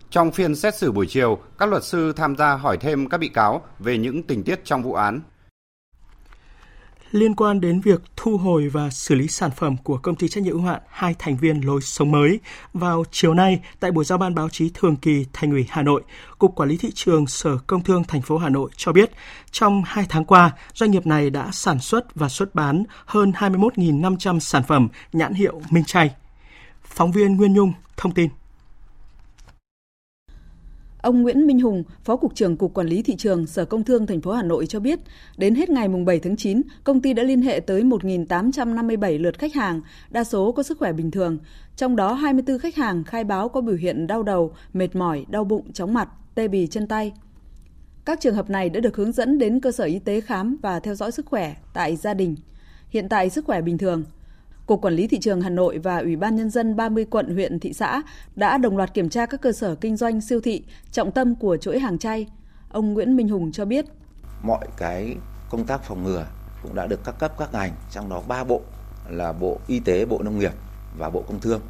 Trong phiên xét xử buổi chiều, các luật sư tham gia hỏi thêm các bị cáo về những tình tiết trong vụ án liên quan đến việc thu hồi và xử lý sản phẩm của công ty trách nhiệm hữu hạn hai thành viên lối sống mới. Vào chiều nay, tại buổi giao ban báo chí thường kỳ Thành ủy Hà Nội, Cục Quản lý thị trường Sở Công Thương thành phố Hà Nội cho biết, trong hai tháng qua, doanh nghiệp này đã sản xuất và xuất bán hơn 21.500 sản phẩm nhãn hiệu Minh Chay. Phóng viên Nguyên Nhung thông tin. Ông Nguyễn Minh Hùng, Phó cục trưởng Cục Quản lý thị trường Sở Công Thương thành phố Hà Nội cho biết, đến hết ngày 7 tháng 9, công ty đã liên hệ tới 1.857 lượt khách hàng, đa số có sức khỏe bình thường, trong đó 24 khách hàng khai báo có biểu hiện đau đầu, mệt mỏi, đau bụng, chóng mặt, tê bì chân tay. Các trường hợp này đã được hướng dẫn đến cơ sở y tế khám và theo dõi sức khỏe tại gia đình. Hiện tại sức khỏe bình thường, Cục Quản lý Thị trường Hà Nội và Ủy ban Nhân dân 30 quận, huyện, thị xã đã đồng loạt kiểm tra các cơ sở kinh doanh siêu thị trọng tâm của chuỗi hàng chay. Ông Nguyễn Minh Hùng cho biết. Mọi cái công tác phòng ngừa cũng đã được các cấp các ngành, trong đó ba bộ là Bộ Y tế, Bộ Nông nghiệp và Bộ Công Thương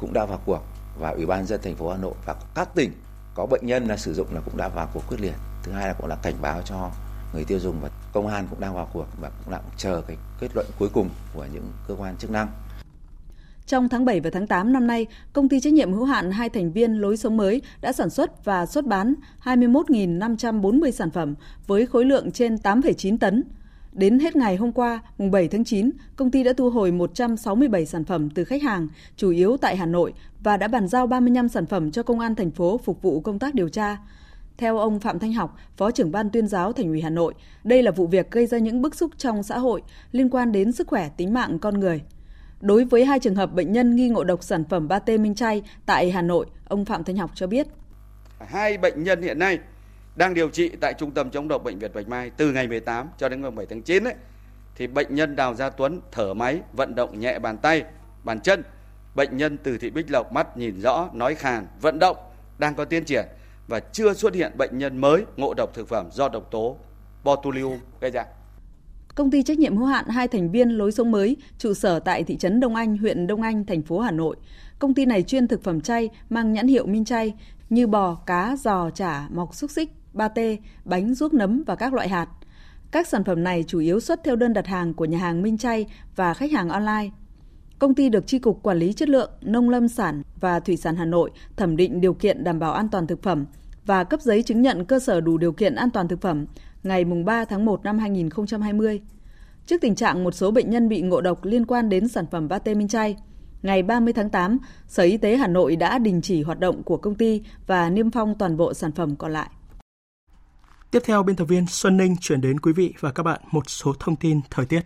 cũng đã vào cuộc và Ủy ban dân thành phố Hà Nội và các tỉnh có bệnh nhân là sử dụng là cũng đã vào cuộc quyết liệt. Thứ hai là cũng là cảnh báo cho người tiêu dùng và công an cũng đang vào cuộc và cũng đang chờ cái kết luận cuối cùng của những cơ quan chức năng. Trong tháng 7 và tháng 8 năm nay, công ty trách nhiệm hữu hạn hai thành viên lối sống mới đã sản xuất và xuất bán 21.540 sản phẩm với khối lượng trên 8,9 tấn. Đến hết ngày hôm qua, mùng 7 tháng 9, công ty đã thu hồi 167 sản phẩm từ khách hàng, chủ yếu tại Hà Nội và đã bàn giao 35 sản phẩm cho công an thành phố phục vụ công tác điều tra. Theo ông Phạm Thanh Học, Phó trưởng ban tuyên giáo Thành ủy Hà Nội, đây là vụ việc gây ra những bức xúc trong xã hội liên quan đến sức khỏe tính mạng con người. Đối với hai trường hợp bệnh nhân nghi ngộ độc sản phẩm ba T Minh Chay tại Hà Nội, ông Phạm Thanh Học cho biết. Hai bệnh nhân hiện nay đang điều trị tại Trung tâm chống độc Bệnh viện Bạch Mai từ ngày 18 cho đến ngày 7 tháng 9 ấy, thì bệnh nhân Đào Gia Tuấn thở máy, vận động nhẹ bàn tay, bàn chân. Bệnh nhân Từ Thị Bích Lộc mắt nhìn rõ, nói khàn, vận động, đang có tiến triển và chưa xuất hiện bệnh nhân mới ngộ độc thực phẩm do độc tố botulium gây ra. Công ty trách nhiệm hữu hạn hai thành viên lối sống mới, trụ sở tại thị trấn Đông Anh, huyện Đông Anh, thành phố Hà Nội. Công ty này chuyên thực phẩm chay mang nhãn hiệu Minh Chay như bò, cá, giò, chả, mọc xúc xích, ba tê, bánh ruốc nấm và các loại hạt. Các sản phẩm này chủ yếu xuất theo đơn đặt hàng của nhà hàng Minh Chay và khách hàng online. Công ty được Tri Cục Quản lý Chất lượng, Nông lâm sản và Thủy sản Hà Nội thẩm định điều kiện đảm bảo an toàn thực phẩm và cấp giấy chứng nhận cơ sở đủ điều kiện an toàn thực phẩm ngày 3 tháng 1 năm 2020. Trước tình trạng một số bệnh nhân bị ngộ độc liên quan đến sản phẩm pate minh chay, ngày 30 tháng 8, Sở Y tế Hà Nội đã đình chỉ hoạt động của công ty và niêm phong toàn bộ sản phẩm còn lại. Tiếp theo, biên tập viên Xuân Ninh chuyển đến quý vị và các bạn một số thông tin thời tiết.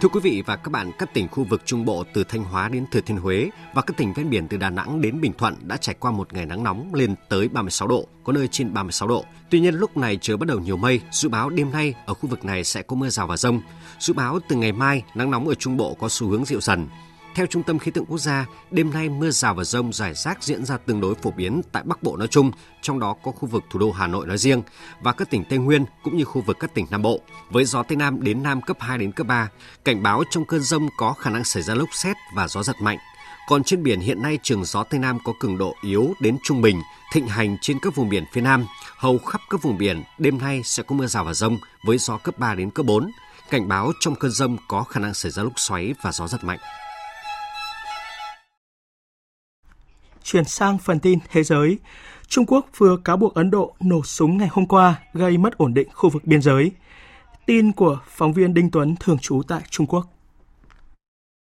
Thưa quý vị và các bạn, các tỉnh khu vực Trung Bộ từ Thanh Hóa đến Thừa Thiên Huế và các tỉnh ven biển từ Đà Nẵng đến Bình Thuận đã trải qua một ngày nắng nóng lên tới 36 độ, có nơi trên 36 độ. Tuy nhiên lúc này trời bắt đầu nhiều mây, dự báo đêm nay ở khu vực này sẽ có mưa rào và rông. Dự báo từ ngày mai nắng nóng ở Trung Bộ có xu hướng dịu dần. Theo Trung tâm Khí tượng Quốc gia, đêm nay mưa rào và rông rải rác diễn ra tương đối phổ biến tại Bắc Bộ nói chung, trong đó có khu vực thủ đô Hà Nội nói riêng và các tỉnh Tây Nguyên cũng như khu vực các tỉnh Nam Bộ. Với gió Tây Nam đến Nam cấp 2 đến cấp 3, cảnh báo trong cơn rông có khả năng xảy ra lốc xét và gió giật mạnh. Còn trên biển hiện nay trường gió Tây Nam có cường độ yếu đến trung bình, thịnh hành trên các vùng biển phía Nam. Hầu khắp các vùng biển đêm nay sẽ có mưa rào và rông với gió cấp 3 đến cấp 4. Cảnh báo trong cơn rông có khả năng xảy ra lốc xoáy và gió giật mạnh. Chuyển sang phần tin thế giới, Trung Quốc vừa cáo buộc Ấn Độ nổ súng ngày hôm qua gây mất ổn định khu vực biên giới. Tin của phóng viên Đinh Tuấn thường trú tại Trung Quốc.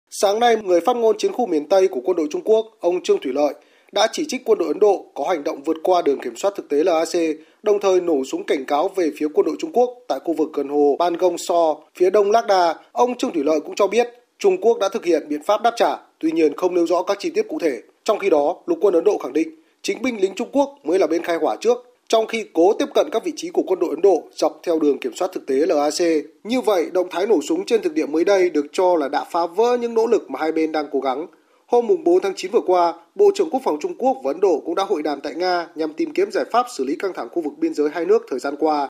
Sáng nay, người phát ngôn chiến khu miền Tây của quân đội Trung Quốc, ông Trương Thủy Lợi, đã chỉ trích quân đội Ấn Độ có hành động vượt qua đường kiểm soát thực tế LAC, đồng thời nổ súng cảnh cáo về phía quân đội Trung Quốc tại khu vực gần hồ Ban Gong So, phía đông Lakda. Ông Trương Thủy Lợi cũng cho biết Trung Quốc đã thực hiện biện pháp đáp trả, tuy nhiên không nêu rõ các chi tiết cụ thể. Trong khi đó, lục quân Ấn Độ khẳng định chính binh lính Trung Quốc mới là bên khai hỏa trước trong khi cố tiếp cận các vị trí của quân đội Ấn Độ dọc theo đường kiểm soát thực tế LAC. Như vậy, động thái nổ súng trên thực địa mới đây được cho là đã phá vỡ những nỗ lực mà hai bên đang cố gắng. Hôm 4 tháng 9 vừa qua, Bộ trưởng Quốc phòng Trung Quốc và Ấn Độ cũng đã hội đàm tại Nga nhằm tìm kiếm giải pháp xử lý căng thẳng khu vực biên giới hai nước thời gian qua.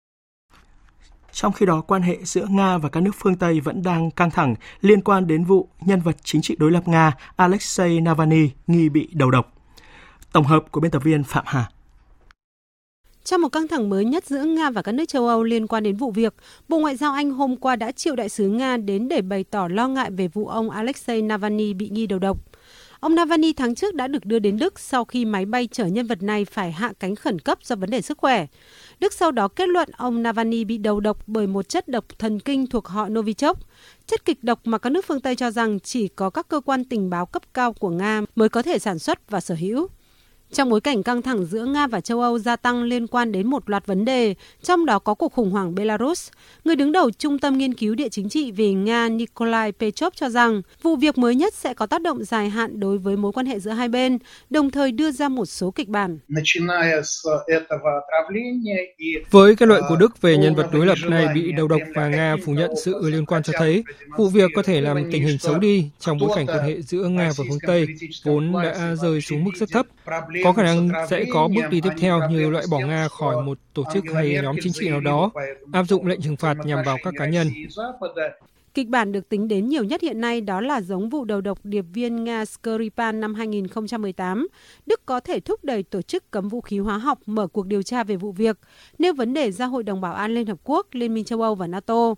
Trong khi đó, quan hệ giữa Nga và các nước phương Tây vẫn đang căng thẳng liên quan đến vụ nhân vật chính trị đối lập Nga Alexei Navalny nghi bị đầu độc. Tổng hợp của biên tập viên Phạm Hà. Trong một căng thẳng mới nhất giữa Nga và các nước châu Âu liên quan đến vụ việc, Bộ Ngoại giao Anh hôm qua đã triệu đại sứ Nga đến để bày tỏ lo ngại về vụ ông Alexei Navalny bị nghi đầu độc. Ông Navalny tháng trước đã được đưa đến Đức sau khi máy bay chở nhân vật này phải hạ cánh khẩn cấp do vấn đề sức khỏe. Đức sau đó kết luận ông Navalny bị đầu độc bởi một chất độc thần kinh thuộc họ Novichok, chất kịch độc mà các nước phương Tây cho rằng chỉ có các cơ quan tình báo cấp cao của Nga mới có thể sản xuất và sở hữu. Trong bối cảnh căng thẳng giữa Nga và châu Âu gia tăng liên quan đến một loạt vấn đề, trong đó có cuộc khủng hoảng Belarus, người đứng đầu Trung tâm Nghiên cứu Địa chính trị về Nga Nikolai Pechov cho rằng vụ việc mới nhất sẽ có tác động dài hạn đối với mối quan hệ giữa hai bên, đồng thời đưa ra một số kịch bản. Với kết luận của Đức về nhân vật đối lập này bị đầu độc và Nga phủ nhận sự liên quan cho thấy, vụ việc có thể làm tình hình xấu đi trong bối cảnh quan hệ giữa Nga và phương Tây vốn đã rơi xuống mức rất thấp có khả năng sẽ có bước đi tiếp theo như loại bỏ Nga khỏi một tổ chức hay nhóm chính trị nào đó, áp dụng lệnh trừng phạt nhằm vào các cá nhân. Kịch bản được tính đến nhiều nhất hiện nay đó là giống vụ đầu độc điệp viên Nga Skripal năm 2018. Đức có thể thúc đẩy tổ chức cấm vũ khí hóa học mở cuộc điều tra về vụ việc, nêu vấn đề ra Hội đồng Bảo an Liên Hợp Quốc, Liên minh châu Âu và NATO.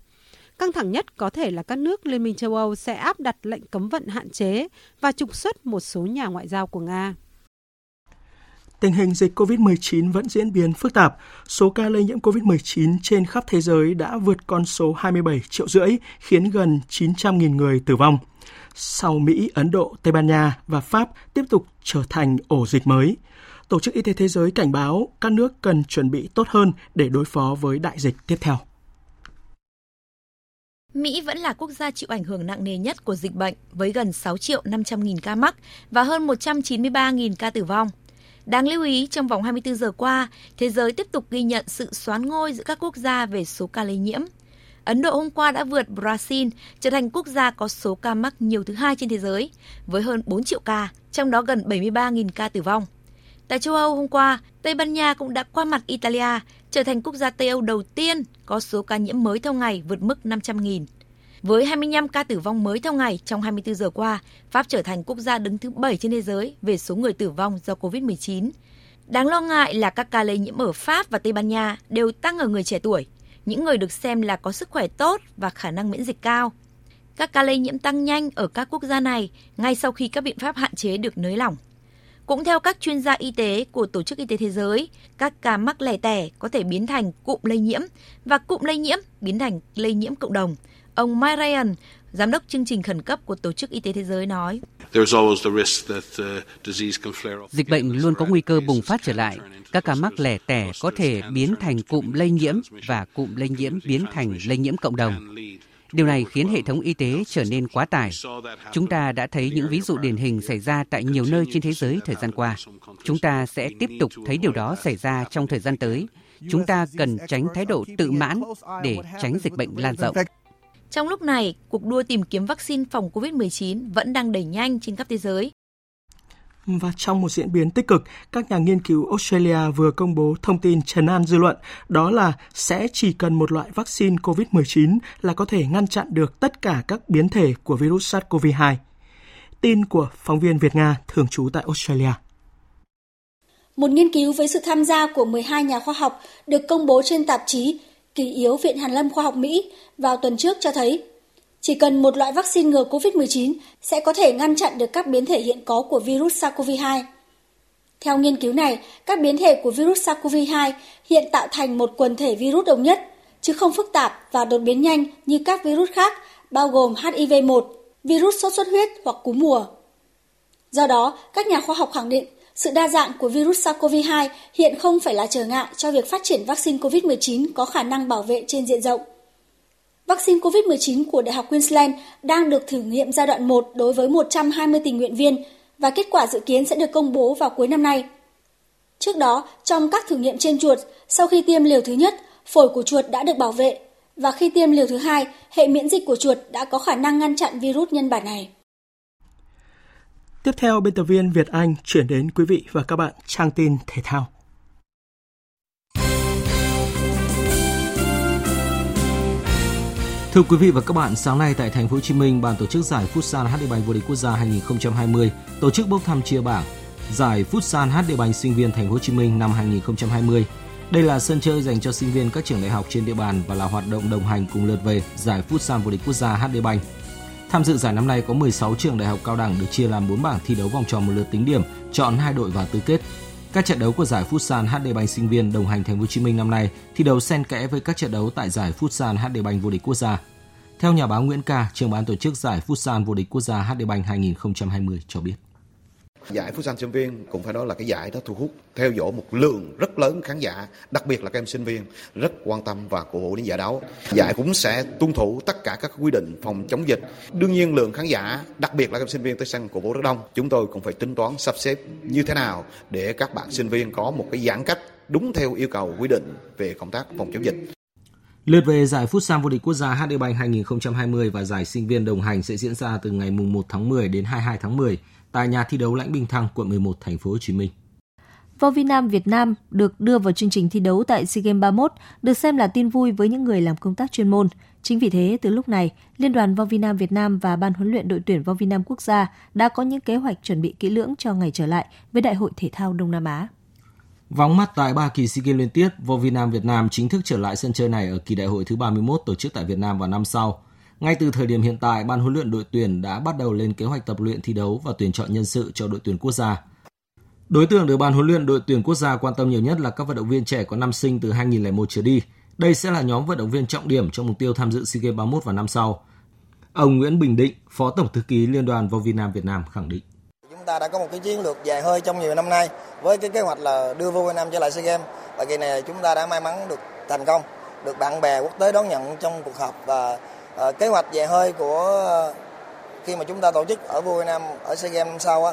Căng thẳng nhất có thể là các nước Liên minh châu Âu sẽ áp đặt lệnh cấm vận hạn chế và trục xuất một số nhà ngoại giao của Nga tình hình dịch COVID-19 vẫn diễn biến phức tạp. Số ca lây nhiễm COVID-19 trên khắp thế giới đã vượt con số 27 triệu rưỡi, khiến gần 900.000 người tử vong. Sau Mỹ, Ấn Độ, Tây Ban Nha và Pháp tiếp tục trở thành ổ dịch mới. Tổ chức Y tế Thế giới cảnh báo các nước cần chuẩn bị tốt hơn để đối phó với đại dịch tiếp theo. Mỹ vẫn là quốc gia chịu ảnh hưởng nặng nề nhất của dịch bệnh với gần 6 triệu 500 nghìn ca mắc và hơn 193 nghìn ca tử vong. Đáng lưu ý, trong vòng 24 giờ qua, thế giới tiếp tục ghi nhận sự xoán ngôi giữa các quốc gia về số ca lây nhiễm. Ấn Độ hôm qua đã vượt Brazil, trở thành quốc gia có số ca mắc nhiều thứ hai trên thế giới, với hơn 4 triệu ca, trong đó gần 73.000 ca tử vong. Tại châu Âu hôm qua, Tây Ban Nha cũng đã qua mặt Italia, trở thành quốc gia Tây Âu đầu tiên có số ca nhiễm mới theo ngày vượt mức 500.000. Với 25 ca tử vong mới theo ngày trong 24 giờ qua, Pháp trở thành quốc gia đứng thứ 7 trên thế giới về số người tử vong do COVID-19. Đáng lo ngại là các ca lây nhiễm ở Pháp và Tây Ban Nha đều tăng ở người trẻ tuổi, những người được xem là có sức khỏe tốt và khả năng miễn dịch cao. Các ca lây nhiễm tăng nhanh ở các quốc gia này ngay sau khi các biện pháp hạn chế được nới lỏng. Cũng theo các chuyên gia y tế của Tổ chức Y tế Thế giới, các ca mắc lẻ tẻ có thể biến thành cụm lây nhiễm và cụm lây nhiễm biến thành lây nhiễm cộng đồng, Ông Mike Ryan, giám đốc chương trình khẩn cấp của Tổ chức Y tế Thế giới nói. Dịch bệnh luôn có nguy cơ bùng phát trở lại. Các ca mắc lẻ tẻ có thể biến thành cụm lây nhiễm và cụm lây nhiễm biến thành lây nhiễm cộng đồng. Điều này khiến hệ thống y tế trở nên quá tải. Chúng ta đã thấy những ví dụ điển hình xảy ra tại nhiều nơi trên thế giới thời gian qua. Chúng ta sẽ tiếp tục thấy điều đó xảy ra trong thời gian tới. Chúng ta cần tránh thái độ tự mãn để tránh dịch bệnh lan rộng. Trong lúc này, cuộc đua tìm kiếm vaccine phòng COVID-19 vẫn đang đẩy nhanh trên khắp thế giới. Và trong một diễn biến tích cực, các nhà nghiên cứu Australia vừa công bố thông tin trần an dư luận, đó là sẽ chỉ cần một loại vaccine COVID-19 là có thể ngăn chặn được tất cả các biến thể của virus SARS-CoV-2. Tin của phóng viên Việt Nga thường trú tại Australia. Một nghiên cứu với sự tham gia của 12 nhà khoa học được công bố trên tạp chí Kỳ yếu Viện Hàn lâm Khoa học Mỹ vào tuần trước cho thấy chỉ cần một loại vaccine ngừa COVID-19 sẽ có thể ngăn chặn được các biến thể hiện có của virus SARS-CoV-2. Theo nghiên cứu này, các biến thể của virus SARS-CoV-2 hiện tạo thành một quần thể virus đồng nhất, chứ không phức tạp và đột biến nhanh như các virus khác, bao gồm HIV-1, virus sốt xuất huyết hoặc cúm mùa. Do đó, các nhà khoa học khẳng định sự đa dạng của virus SARS-CoV-2 hiện không phải là trở ngại cho việc phát triển vaccine COVID-19 có khả năng bảo vệ trên diện rộng. Vaccine COVID-19 của Đại học Queensland đang được thử nghiệm giai đoạn 1 đối với 120 tình nguyện viên và kết quả dự kiến sẽ được công bố vào cuối năm nay. Trước đó, trong các thử nghiệm trên chuột, sau khi tiêm liều thứ nhất, phổi của chuột đã được bảo vệ và khi tiêm liều thứ hai, hệ miễn dịch của chuột đã có khả năng ngăn chặn virus nhân bản này. Tiếp theo, biên tập viên Việt Anh chuyển đến quý vị và các bạn trang tin thể thao. Thưa quý vị và các bạn, sáng nay tại thành phố Hồ Chí Minh, ban tổ chức giải Futsal HD Bank vô địch quốc gia 2020 tổ chức bốc thăm chia bảng giải Futsal HD Bank sinh viên thành phố Hồ Chí Minh năm 2020. Đây là sân chơi dành cho sinh viên các trường đại học trên địa bàn và là hoạt động đồng hành cùng lượt về giải Futsal vô địch quốc gia HD Bank. Tham dự giải năm nay có 16 trường đại học cao đẳng được chia làm 4 bảng thi đấu vòng tròn một lượt tính điểm, chọn hai đội vào tứ kết. Các trận đấu của giải Futsal HD Bank sinh viên đồng hành Thành phố Hồ Chí Minh năm nay thi đấu xen kẽ với các trận đấu tại giải Futsal HD Bank vô địch quốc gia. Theo nhà báo Nguyễn Ca, trưởng ban tổ chức giải Futsal vô địch quốc gia HD Bank 2020 cho biết. Giải phú Futsal sinh viên cũng phải nói là cái giải đó thu hút theo dõi một lượng rất lớn khán giả, đặc biệt là các em sinh viên rất quan tâm và cổ vũ đến giải đấu. Giải cũng sẽ tuân thủ tất cả các quy định phòng chống dịch. Đương nhiên lượng khán giả, đặc biệt là các em sinh viên tới sân cổ vũ rất đông. Chúng tôi cũng phải tính toán sắp xếp như thế nào để các bạn sinh viên có một cái giãn cách đúng theo yêu cầu quy định về công tác phòng chống dịch. Lượt về giải Futsal vô địch quốc gia HD Bank 2020 và giải sinh viên đồng hành sẽ diễn ra từ ngày 1 tháng 10 đến 22 tháng 10 tại nhà thi đấu Lãnh Bình Thăng, quận 11, thành phố Hồ Chí Minh. Vo Vi Nam Việt Nam được đưa vào chương trình thi đấu tại SEA Games 31 được xem là tin vui với những người làm công tác chuyên môn. Chính vì thế, từ lúc này, Liên đoàn Vo Vi Nam Việt Nam và Ban huấn luyện đội tuyển Vo Vi Nam quốc gia đã có những kế hoạch chuẩn bị kỹ lưỡng cho ngày trở lại với Đại hội Thể thao Đông Nam Á. Vắng mắt tại ba kỳ SEA Games liên tiếp, Vo Vi Nam Việt Nam chính thức trở lại sân chơi này ở kỳ đại hội thứ 31 tổ chức tại Việt Nam vào năm sau. Ngay từ thời điểm hiện tại, ban huấn luyện đội tuyển đã bắt đầu lên kế hoạch tập luyện thi đấu và tuyển chọn nhân sự cho đội tuyển quốc gia. Đối tượng được ban huấn luyện đội tuyển quốc gia quan tâm nhiều nhất là các vận động viên trẻ có năm sinh từ 2001 trở đi. Đây sẽ là nhóm vận động viên trọng điểm trong mục tiêu tham dự SEA Games 31 vào năm sau. Ông Nguyễn Bình Định, Phó Tổng thư ký Liên đoàn vô Việt Nam Việt Nam khẳng định. Chúng ta đã có một cái chiến lược dài hơi trong nhiều năm nay với cái kế hoạch là đưa vô Việt Nam trở lại SEA Games và kỳ này chúng ta đã may mắn được thành công, được bạn bè quốc tế đón nhận trong cuộc họp và Ờ, kế hoạch về hơi của ờ, khi mà chúng ta tổ chức ở vô Việt Nam, ở SEA Games năm sau á,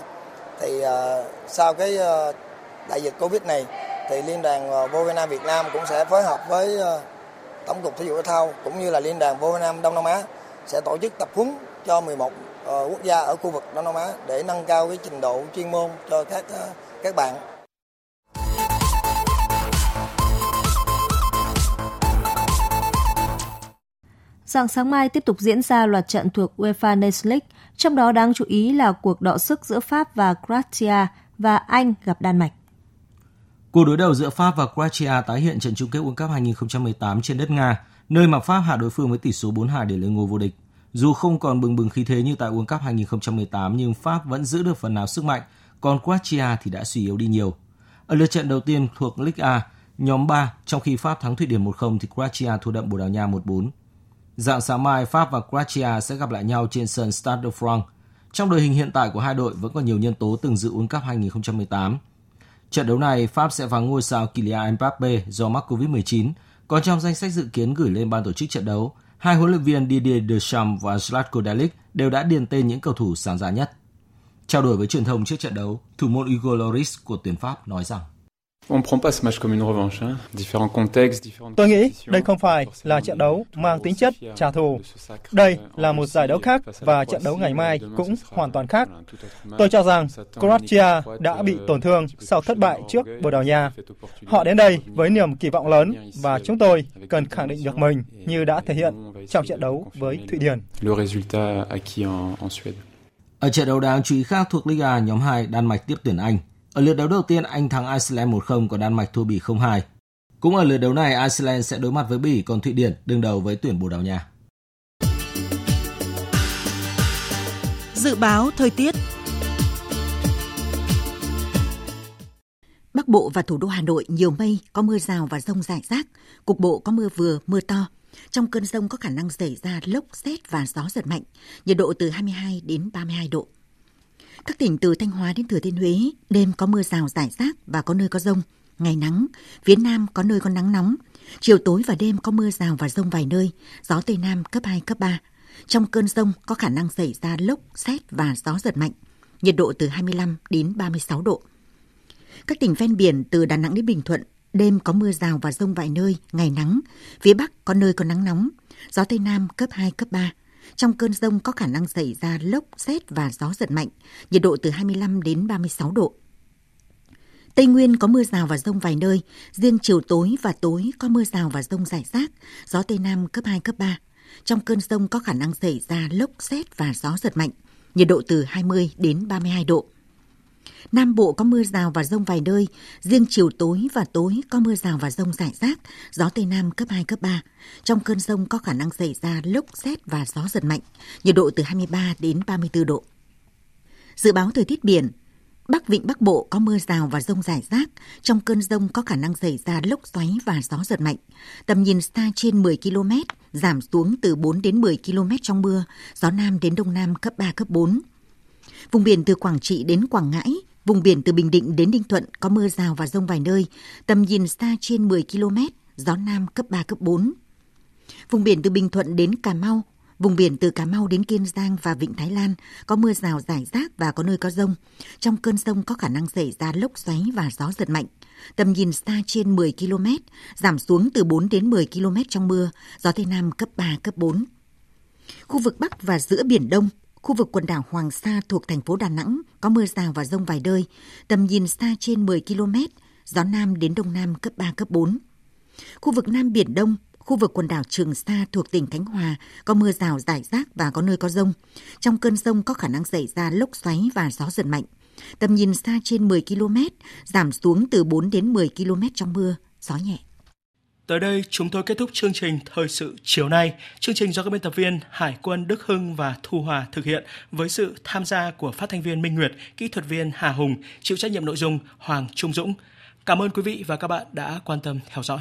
thì ờ, sau cái đại dịch Covid này, thì liên đoàn vô Việt Nam Việt Nam cũng sẽ phối hợp với tổng cục thể dục thể thao cũng như là liên đoàn vô Việt Nam Đông Nam Á sẽ tổ chức tập huấn cho 11 quốc gia ở khu vực Đông Nam Á để nâng cao cái trình độ chuyên môn cho các các bạn. Dạng sáng mai tiếp tục diễn ra loạt trận thuộc UEFA Nations League, trong đó đáng chú ý là cuộc đọ sức giữa Pháp và Croatia và Anh gặp Đan Mạch. Cuộc đối đầu giữa Pháp và Croatia tái hiện trận chung kết World Cup 2018 trên đất Nga, nơi mà Pháp hạ đối phương với tỷ số 4-2 để lên ngôi vô địch. Dù không còn bừng bừng khí thế như tại World Cup 2018 nhưng Pháp vẫn giữ được phần nào sức mạnh, còn Croatia thì đã suy yếu đi nhiều. Ở lượt trận đầu tiên thuộc League A, nhóm 3, trong khi Pháp thắng Thụy Điển 1-0 thì Croatia thua đậm Bồ Đào Nha 1-4. Dạng sáng mai, Pháp và Croatia sẽ gặp lại nhau trên sân Stade de France. Trong đội hình hiện tại của hai đội vẫn còn nhiều nhân tố từng dự World Cup 2018. Trận đấu này, Pháp sẽ vắng ngôi sao Kylian Mbappe do mắc Covid-19, còn trong danh sách dự kiến gửi lên ban tổ chức trận đấu, hai huấn luyện viên Didier Deschamps và Zlatko Dalic đều đã điền tên những cầu thủ sáng giá nhất. Trao đổi với truyền thông trước trận đấu, thủ môn Igor Loris của tuyển Pháp nói rằng Tôi nghĩ đây không phải là trận đấu mang tính chất trả thù. Đây là một giải đấu khác và trận đấu ngày mai cũng hoàn toàn khác. Tôi cho rằng Croatia đã bị tổn thương sau thất bại trước Bồ Đào Nha. Họ đến đây với niềm kỳ vọng lớn và chúng tôi cần khẳng định được mình như đã thể hiện trong trận đấu với Thụy Điển. Ở trận đấu đáng chú ý khác thuộc Liga nhóm 2, Đan Mạch tiếp tuyển Anh. Ở lượt đấu đầu tiên, Anh thắng Iceland 1-0 còn Đan Mạch thua Bỉ 0-2. Cũng ở lượt đấu này, Iceland sẽ đối mặt với Bỉ, còn Thụy Điển đương đầu với tuyển Bồ Đào Nha. Dự báo thời tiết Bắc Bộ và thủ đô Hà Nội nhiều mây, có mưa rào và rông rải rác, cục bộ có mưa vừa, mưa to. Trong cơn rông có khả năng xảy ra lốc, xét và gió giật mạnh, nhiệt độ từ 22 đến 32 độ. Các tỉnh từ Thanh Hóa đến Thừa Thiên Huế, đêm có mưa rào rải rác và có nơi có rông. Ngày nắng, phía Nam có nơi có nắng nóng. Chiều tối và đêm có mưa rào và rông vài nơi, gió Tây Nam cấp 2, cấp 3. Trong cơn rông có khả năng xảy ra lốc, xét và gió giật mạnh. Nhiệt độ từ 25 đến 36 độ. Các tỉnh ven biển từ Đà Nẵng đến Bình Thuận, đêm có mưa rào và rông vài nơi, ngày nắng. Phía Bắc có nơi có nắng nóng, gió Tây Nam cấp 2, cấp 3. Trong cơn rông có khả năng xảy ra lốc, xét và gió giật mạnh, nhiệt độ từ 25 đến 36 độ. Tây Nguyên có mưa rào và rông vài nơi, riêng chiều tối và tối có mưa rào và rông rải rác, gió Tây Nam cấp 2, cấp 3. Trong cơn rông có khả năng xảy ra lốc, xét và gió giật mạnh, nhiệt độ từ 20 đến 32 độ. Nam Bộ có mưa rào và rông vài nơi, riêng chiều tối và tối có mưa rào và rông rải rác, gió Tây Nam cấp 2, cấp 3. Trong cơn rông có khả năng xảy ra lốc, xét và gió giật mạnh, nhiệt độ từ 23 đến 34 độ. Dự báo thời tiết biển, Bắc Vịnh Bắc Bộ có mưa rào và rông rải rác, trong cơn rông có khả năng xảy ra lốc xoáy và gió giật mạnh. Tầm nhìn xa trên 10 km, giảm xuống từ 4 đến 10 km trong mưa, gió Nam đến Đông Nam cấp 3, cấp 4. Vùng biển từ Quảng Trị đến Quảng Ngãi, vùng biển từ Bình Định đến Ninh Thuận có mưa rào và rông vài nơi, tầm nhìn xa trên 10 km, gió Nam cấp 3, cấp 4. Vùng biển từ Bình Thuận đến Cà Mau, vùng biển từ Cà Mau đến Kiên Giang và Vịnh Thái Lan có mưa rào rải rác và có nơi có rông. Trong cơn rông có khả năng xảy ra lốc xoáy và gió giật mạnh. Tầm nhìn xa trên 10 km, giảm xuống từ 4 đến 10 km trong mưa, gió Tây Nam cấp 3, cấp 4. Khu vực Bắc và giữa Biển Đông, khu vực quần đảo Hoàng Sa thuộc thành phố Đà Nẵng có mưa rào và rông vài nơi, tầm nhìn xa trên 10 km, gió Nam đến Đông Nam cấp 3, cấp 4. Khu vực Nam Biển Đông, khu vực quần đảo Trường Sa thuộc tỉnh Khánh Hòa có mưa rào rải rác và có nơi có rông. Trong cơn rông có khả năng xảy ra lốc xoáy và gió giật mạnh. Tầm nhìn xa trên 10 km, giảm xuống từ 4 đến 10 km trong mưa, gió nhẹ. Tới đây chúng tôi kết thúc chương trình Thời sự chiều nay. Chương trình do các biên tập viên Hải quân Đức Hưng và Thu Hòa thực hiện với sự tham gia của phát thanh viên Minh Nguyệt, kỹ thuật viên Hà Hùng, chịu trách nhiệm nội dung Hoàng Trung Dũng. Cảm ơn quý vị và các bạn đã quan tâm theo dõi.